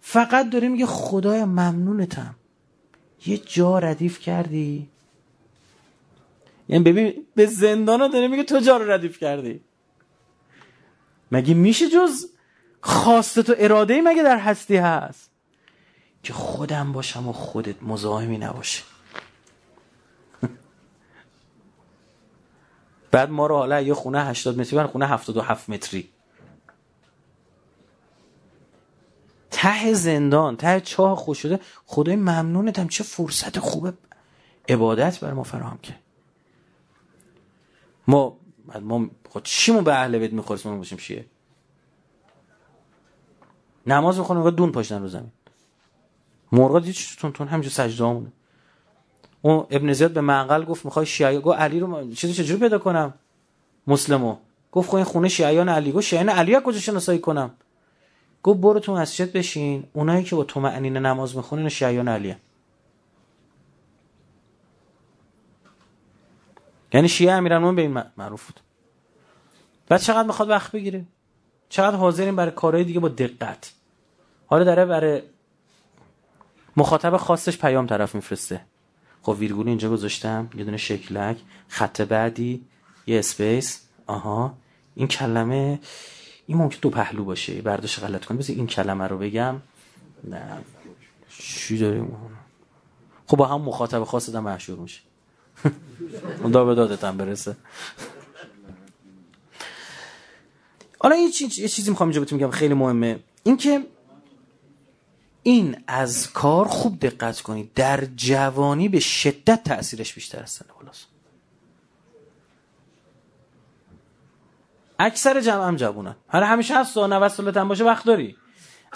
Speaker 2: فقط داره میگه خدایا ممنونتم. یه جا ردیف کردی. یعنی ببین به زندان داره میگه تو جا رو ردیف کردی. مگه میشه جز خواست تو اراده مگه در هستی هست؟ که خودم باشم و خودت مزاحمی نباشه بعد ما رو حالا یه خونه 80 متری بر خونه 77 متری. ته زندان ته چاه خوش شده. خدای ممنونتم چه فرصت خوبه عبادت بر ما فراهم که ما ما خود چیمون به اهل بیت می‌خوریم باشیم شیه نماز می‌خونیم دون پاشتن رو زمین. مرغا دید تون تون همینجا سجده همونه اون ابن زیاد به منقل گفت می‌خوای شیعه؟ گفت علی رو چیزی چجوری پیدا کنم؟ مسلمو. گفت خب این خونه شیعیان علی. گفت شیعیان علی کجا شناسایی کنم؟ گفت برو تو مسجد بشین. اونایی که با تو معنین نماز می‌خونن شیعیان علی یعنی شیعه امیرالمومنین به این معروف بود. بعد چقدر می‌خواد وقت بگیره؟ چقدر حاضرین برای کارهای دیگه با دقت. حالا داره برای مخاطب خاصش پیام طرف میفرسته. خب ویرگول اینجا گذاشتم یه دونه شکلک خط بعدی یه اسپیس. آها. این کلمه این ممکن دو پهلو باشه برداشت غلط کنم. بذار این کلمه رو بگم. نه. چی داریم خب با هم مخاطب خاص دم محشور میشه. دا به دادتم برسه. حالا این چیزی می‌خوام اینجا بهتون میگم خیلی مهمه. اینکه این از کار خوب دقت کنید. در جوانی به شدت تاثیرش بیشتر از سن بالاست اکثر جمع هم جوونن هر همیشه هست و 90 سالت باشه وقت داری.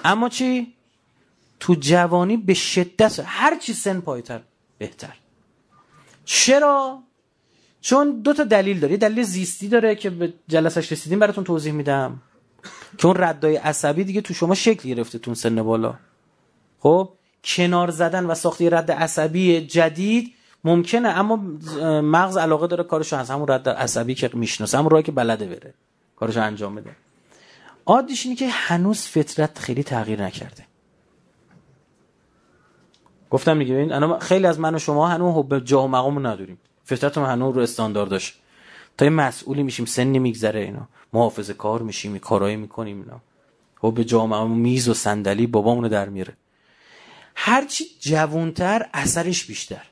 Speaker 2: اما چی؟ تو جوانی به شدت هر چی سن پایتر بهتر. چرا؟ چون دو تا دلیل داره. دلیل زیستی داره که به جلسش رسیدیم براتون توضیح میدم. که اون ردای عصبی دیگه تو شما شکل گرفته تو سن بالا. خب؟ کنار زدن و ساختی رد عصبی جدید ممکنه اما مغز علاقه داره کارشو از همون رد عصبی که می‌شناسه همون راهی که بلده بره کارشو انجام بده. عادیش اینه که هنوز فطرت خیلی تغییر نکرده. گفتم دیگه ببین خیلی از من و شما هنوز حب جا و مقام نداریم. فطرت هنوز رو استانداردش تا یه مسئولی میشیم سنی میگذره اینا. محافظه کار میشیم کارایی می‌کنیم اینا. حب جا و میز و صندلی بابامونو در میره هرچی جوانتر اثرش بیشتر.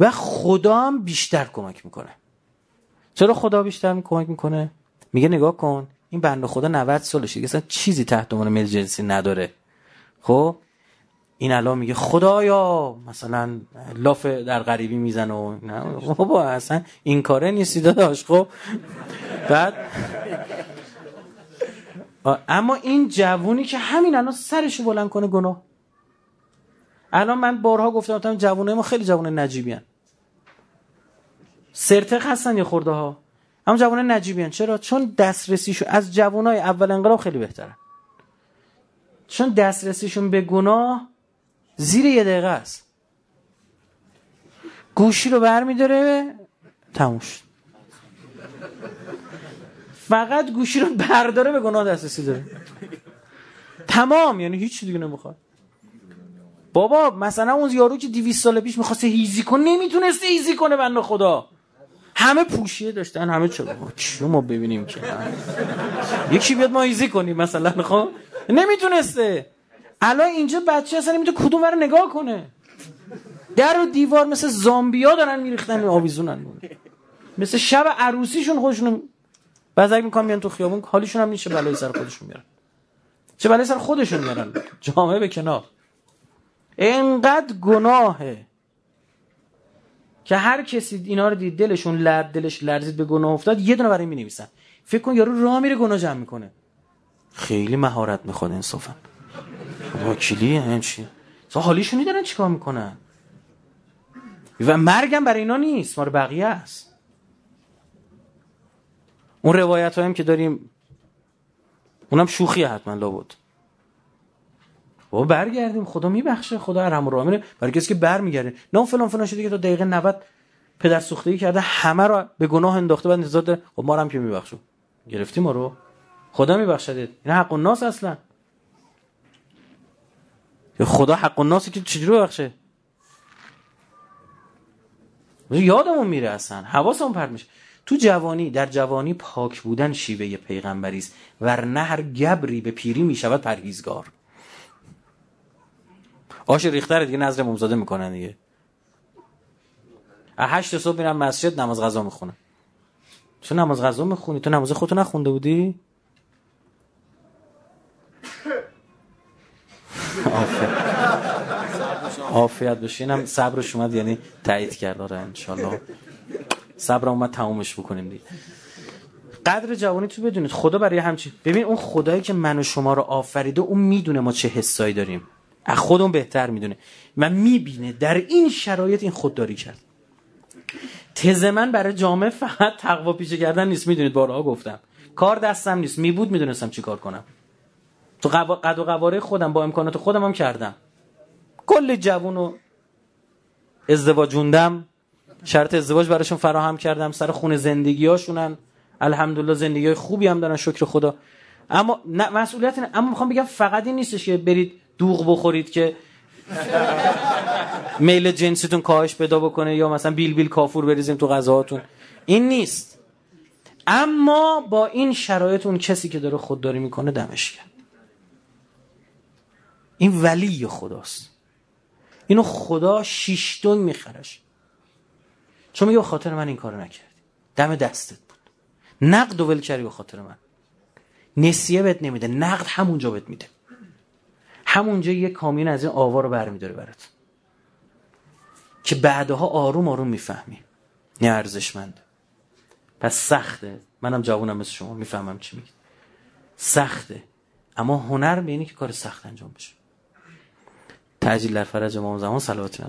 Speaker 2: و خدا هم بیشتر کمک می‌کنه. چرا خدا بیشتر کمک می‌کنه؟ میگه نگاه کن این بنده خدا 90 سالشه. دیگه اصلا چیزی تحت عنوان میل جنسی نداره. خب؟ این الان میگه خدایا مثلا لاف در غریبی می‌زنه و نه بابا اصلا این کاره نیستی داداش خب؟ بعد اما این جوونی که همین الان سرشو بلند کنه گناه. الان من بارها گفتم گفتم جوانای ما خیلی جوان نجیبی هن. سرتق هستن یه خورده ها اما جوان نجیبی هن. چرا؟ چون دسترسیشون از جوانای اول انقلاب خیلی بهتره چون دسترسیشون به گناه زیر یه دقیقه است. گوشی رو برمیداره تموش فقط گوشی رو برداره به گناه دسترسی داره. تمام یعنی هیچ دیگه نمی‌خواد. بابا مثلا اون یارو که 200 سال پیش می‌خواسته هیزی کنه نمی‌تونسته هیزی کنه بنده خدا. همه پوشیه داشتن همه چه چی ما ببینیم که؟ یکی بیاد ما هیزی کنیم مثلا خب؟ نمی‌تونسته. الان اینجا بچه اصلا نمی‌تونه کدوم رو نگاه کنه. در و دیوار مثل زامبیا دارن میریختن آویزونن. مثل شب عروسیشون خودشون بعضی می‌کنن میان تو خیابون حالیشون هم نیشه بلای سر خودشون میارن چه بلای سر خودشون میارن جامعه به کنار. انقدر گناهه که هر کسی اینا رو دید دلشون لرد دلش لرزید به گناه افتاد یه دونه برای می نویسن فکر کن یارو راه میره گناه جمع می‌کنه. خیلی مهارت می‌خواد انصافا وکیلی این چی؟ حالیشون میدارن چیکار می‌کنن. و مرگم برای اینا نیست مار بقیه است. اون روایت هم که داریم اونم شوخی حتما لابد. بابا برگردیم خدا میبخشه خدا ارحم الراحمینه برای کسی که برمیگرده. نه فلان فلان شده که تا دقیقه 90 پدر سوختگی کرده همه رو به گناه انداخته بعد نزاد خب ما هم که میبخشو. گرفتی ما رو. خدا میبخشد. این حق الناس اصلا. خدا حق الناسی که چجوری ببخشه؟ یادمون میره اصلا. حواسمون پرت میشه. تو جوانی در جوانی پاک بودن شیوه پیغمبری است ورنه هر گبری به پیری می‌شود پرهیزگار. آش ریختر دیگه نظر ممزاده می‌کنن دیگه. هشت صبح میرم مسجد نماز غذا می‌خونم. چون نماز غذا می‌خونی؟ تو نماز خودتو نخونده بودی؟ آفیت بشینم صبرش اومد یعنی تایید کرد. آره انشالله صبر اومد تمومش بکنیم دیگه. قدر جوانی تو بدونید. خدا برای همچین ببین اون خدایی که من و شما رو آفریده اون می‌دونه ما چه حسایی داریم. از خودمون بهتر می‌دونه. و می‌بینه در این شرایط این خودداری کرد. تز من برای جامعه فقط تقوا پیشه کردن نیست می‌دونید بارها گفتم. کار دستم نیست میبود می‌دونستم چی کار کنم. تو قد و قواره خودم با امکانات خودم هم کردم. کل جوون و ازدواجوندم شرط ازدواج براشون فراهم کردم. سر خونه زندگی هاشونن الحمدلله زندگی های خوبی هم دارن شکر خدا. اما نه مسئولیت نه. اما می‌خوام بگم فقط این نیستش که برید دوغ بخورید که میل جنسیتون کاهش پیدا بکنه یا مثلا بیل بیل کافور بریزیم تو غذاهاتون. این نیست. اما با این شرایط اون کسی که داره خودداری می‌کنه دمش کرد این ولی خداست. اینو خدا شیشتون میخرش. چون میگه خاطر من این کارو نکردی. دم دستت بود. نقد و ول کردی به خاطر من. نسیه بهت نمیده. نقد همونجا بهت میده. همونجا یه کامین از این آوا رو برمیداره برات. که بعدها آروم آروم می‌فهمی. نه ارزشمند. پس سخته. منم جوونم مثل شما می‌فهمم چی میگید سخته. اما هنر به اینه که کار سخت انجام بشه. تعجیل در فرج امام زمان صلوات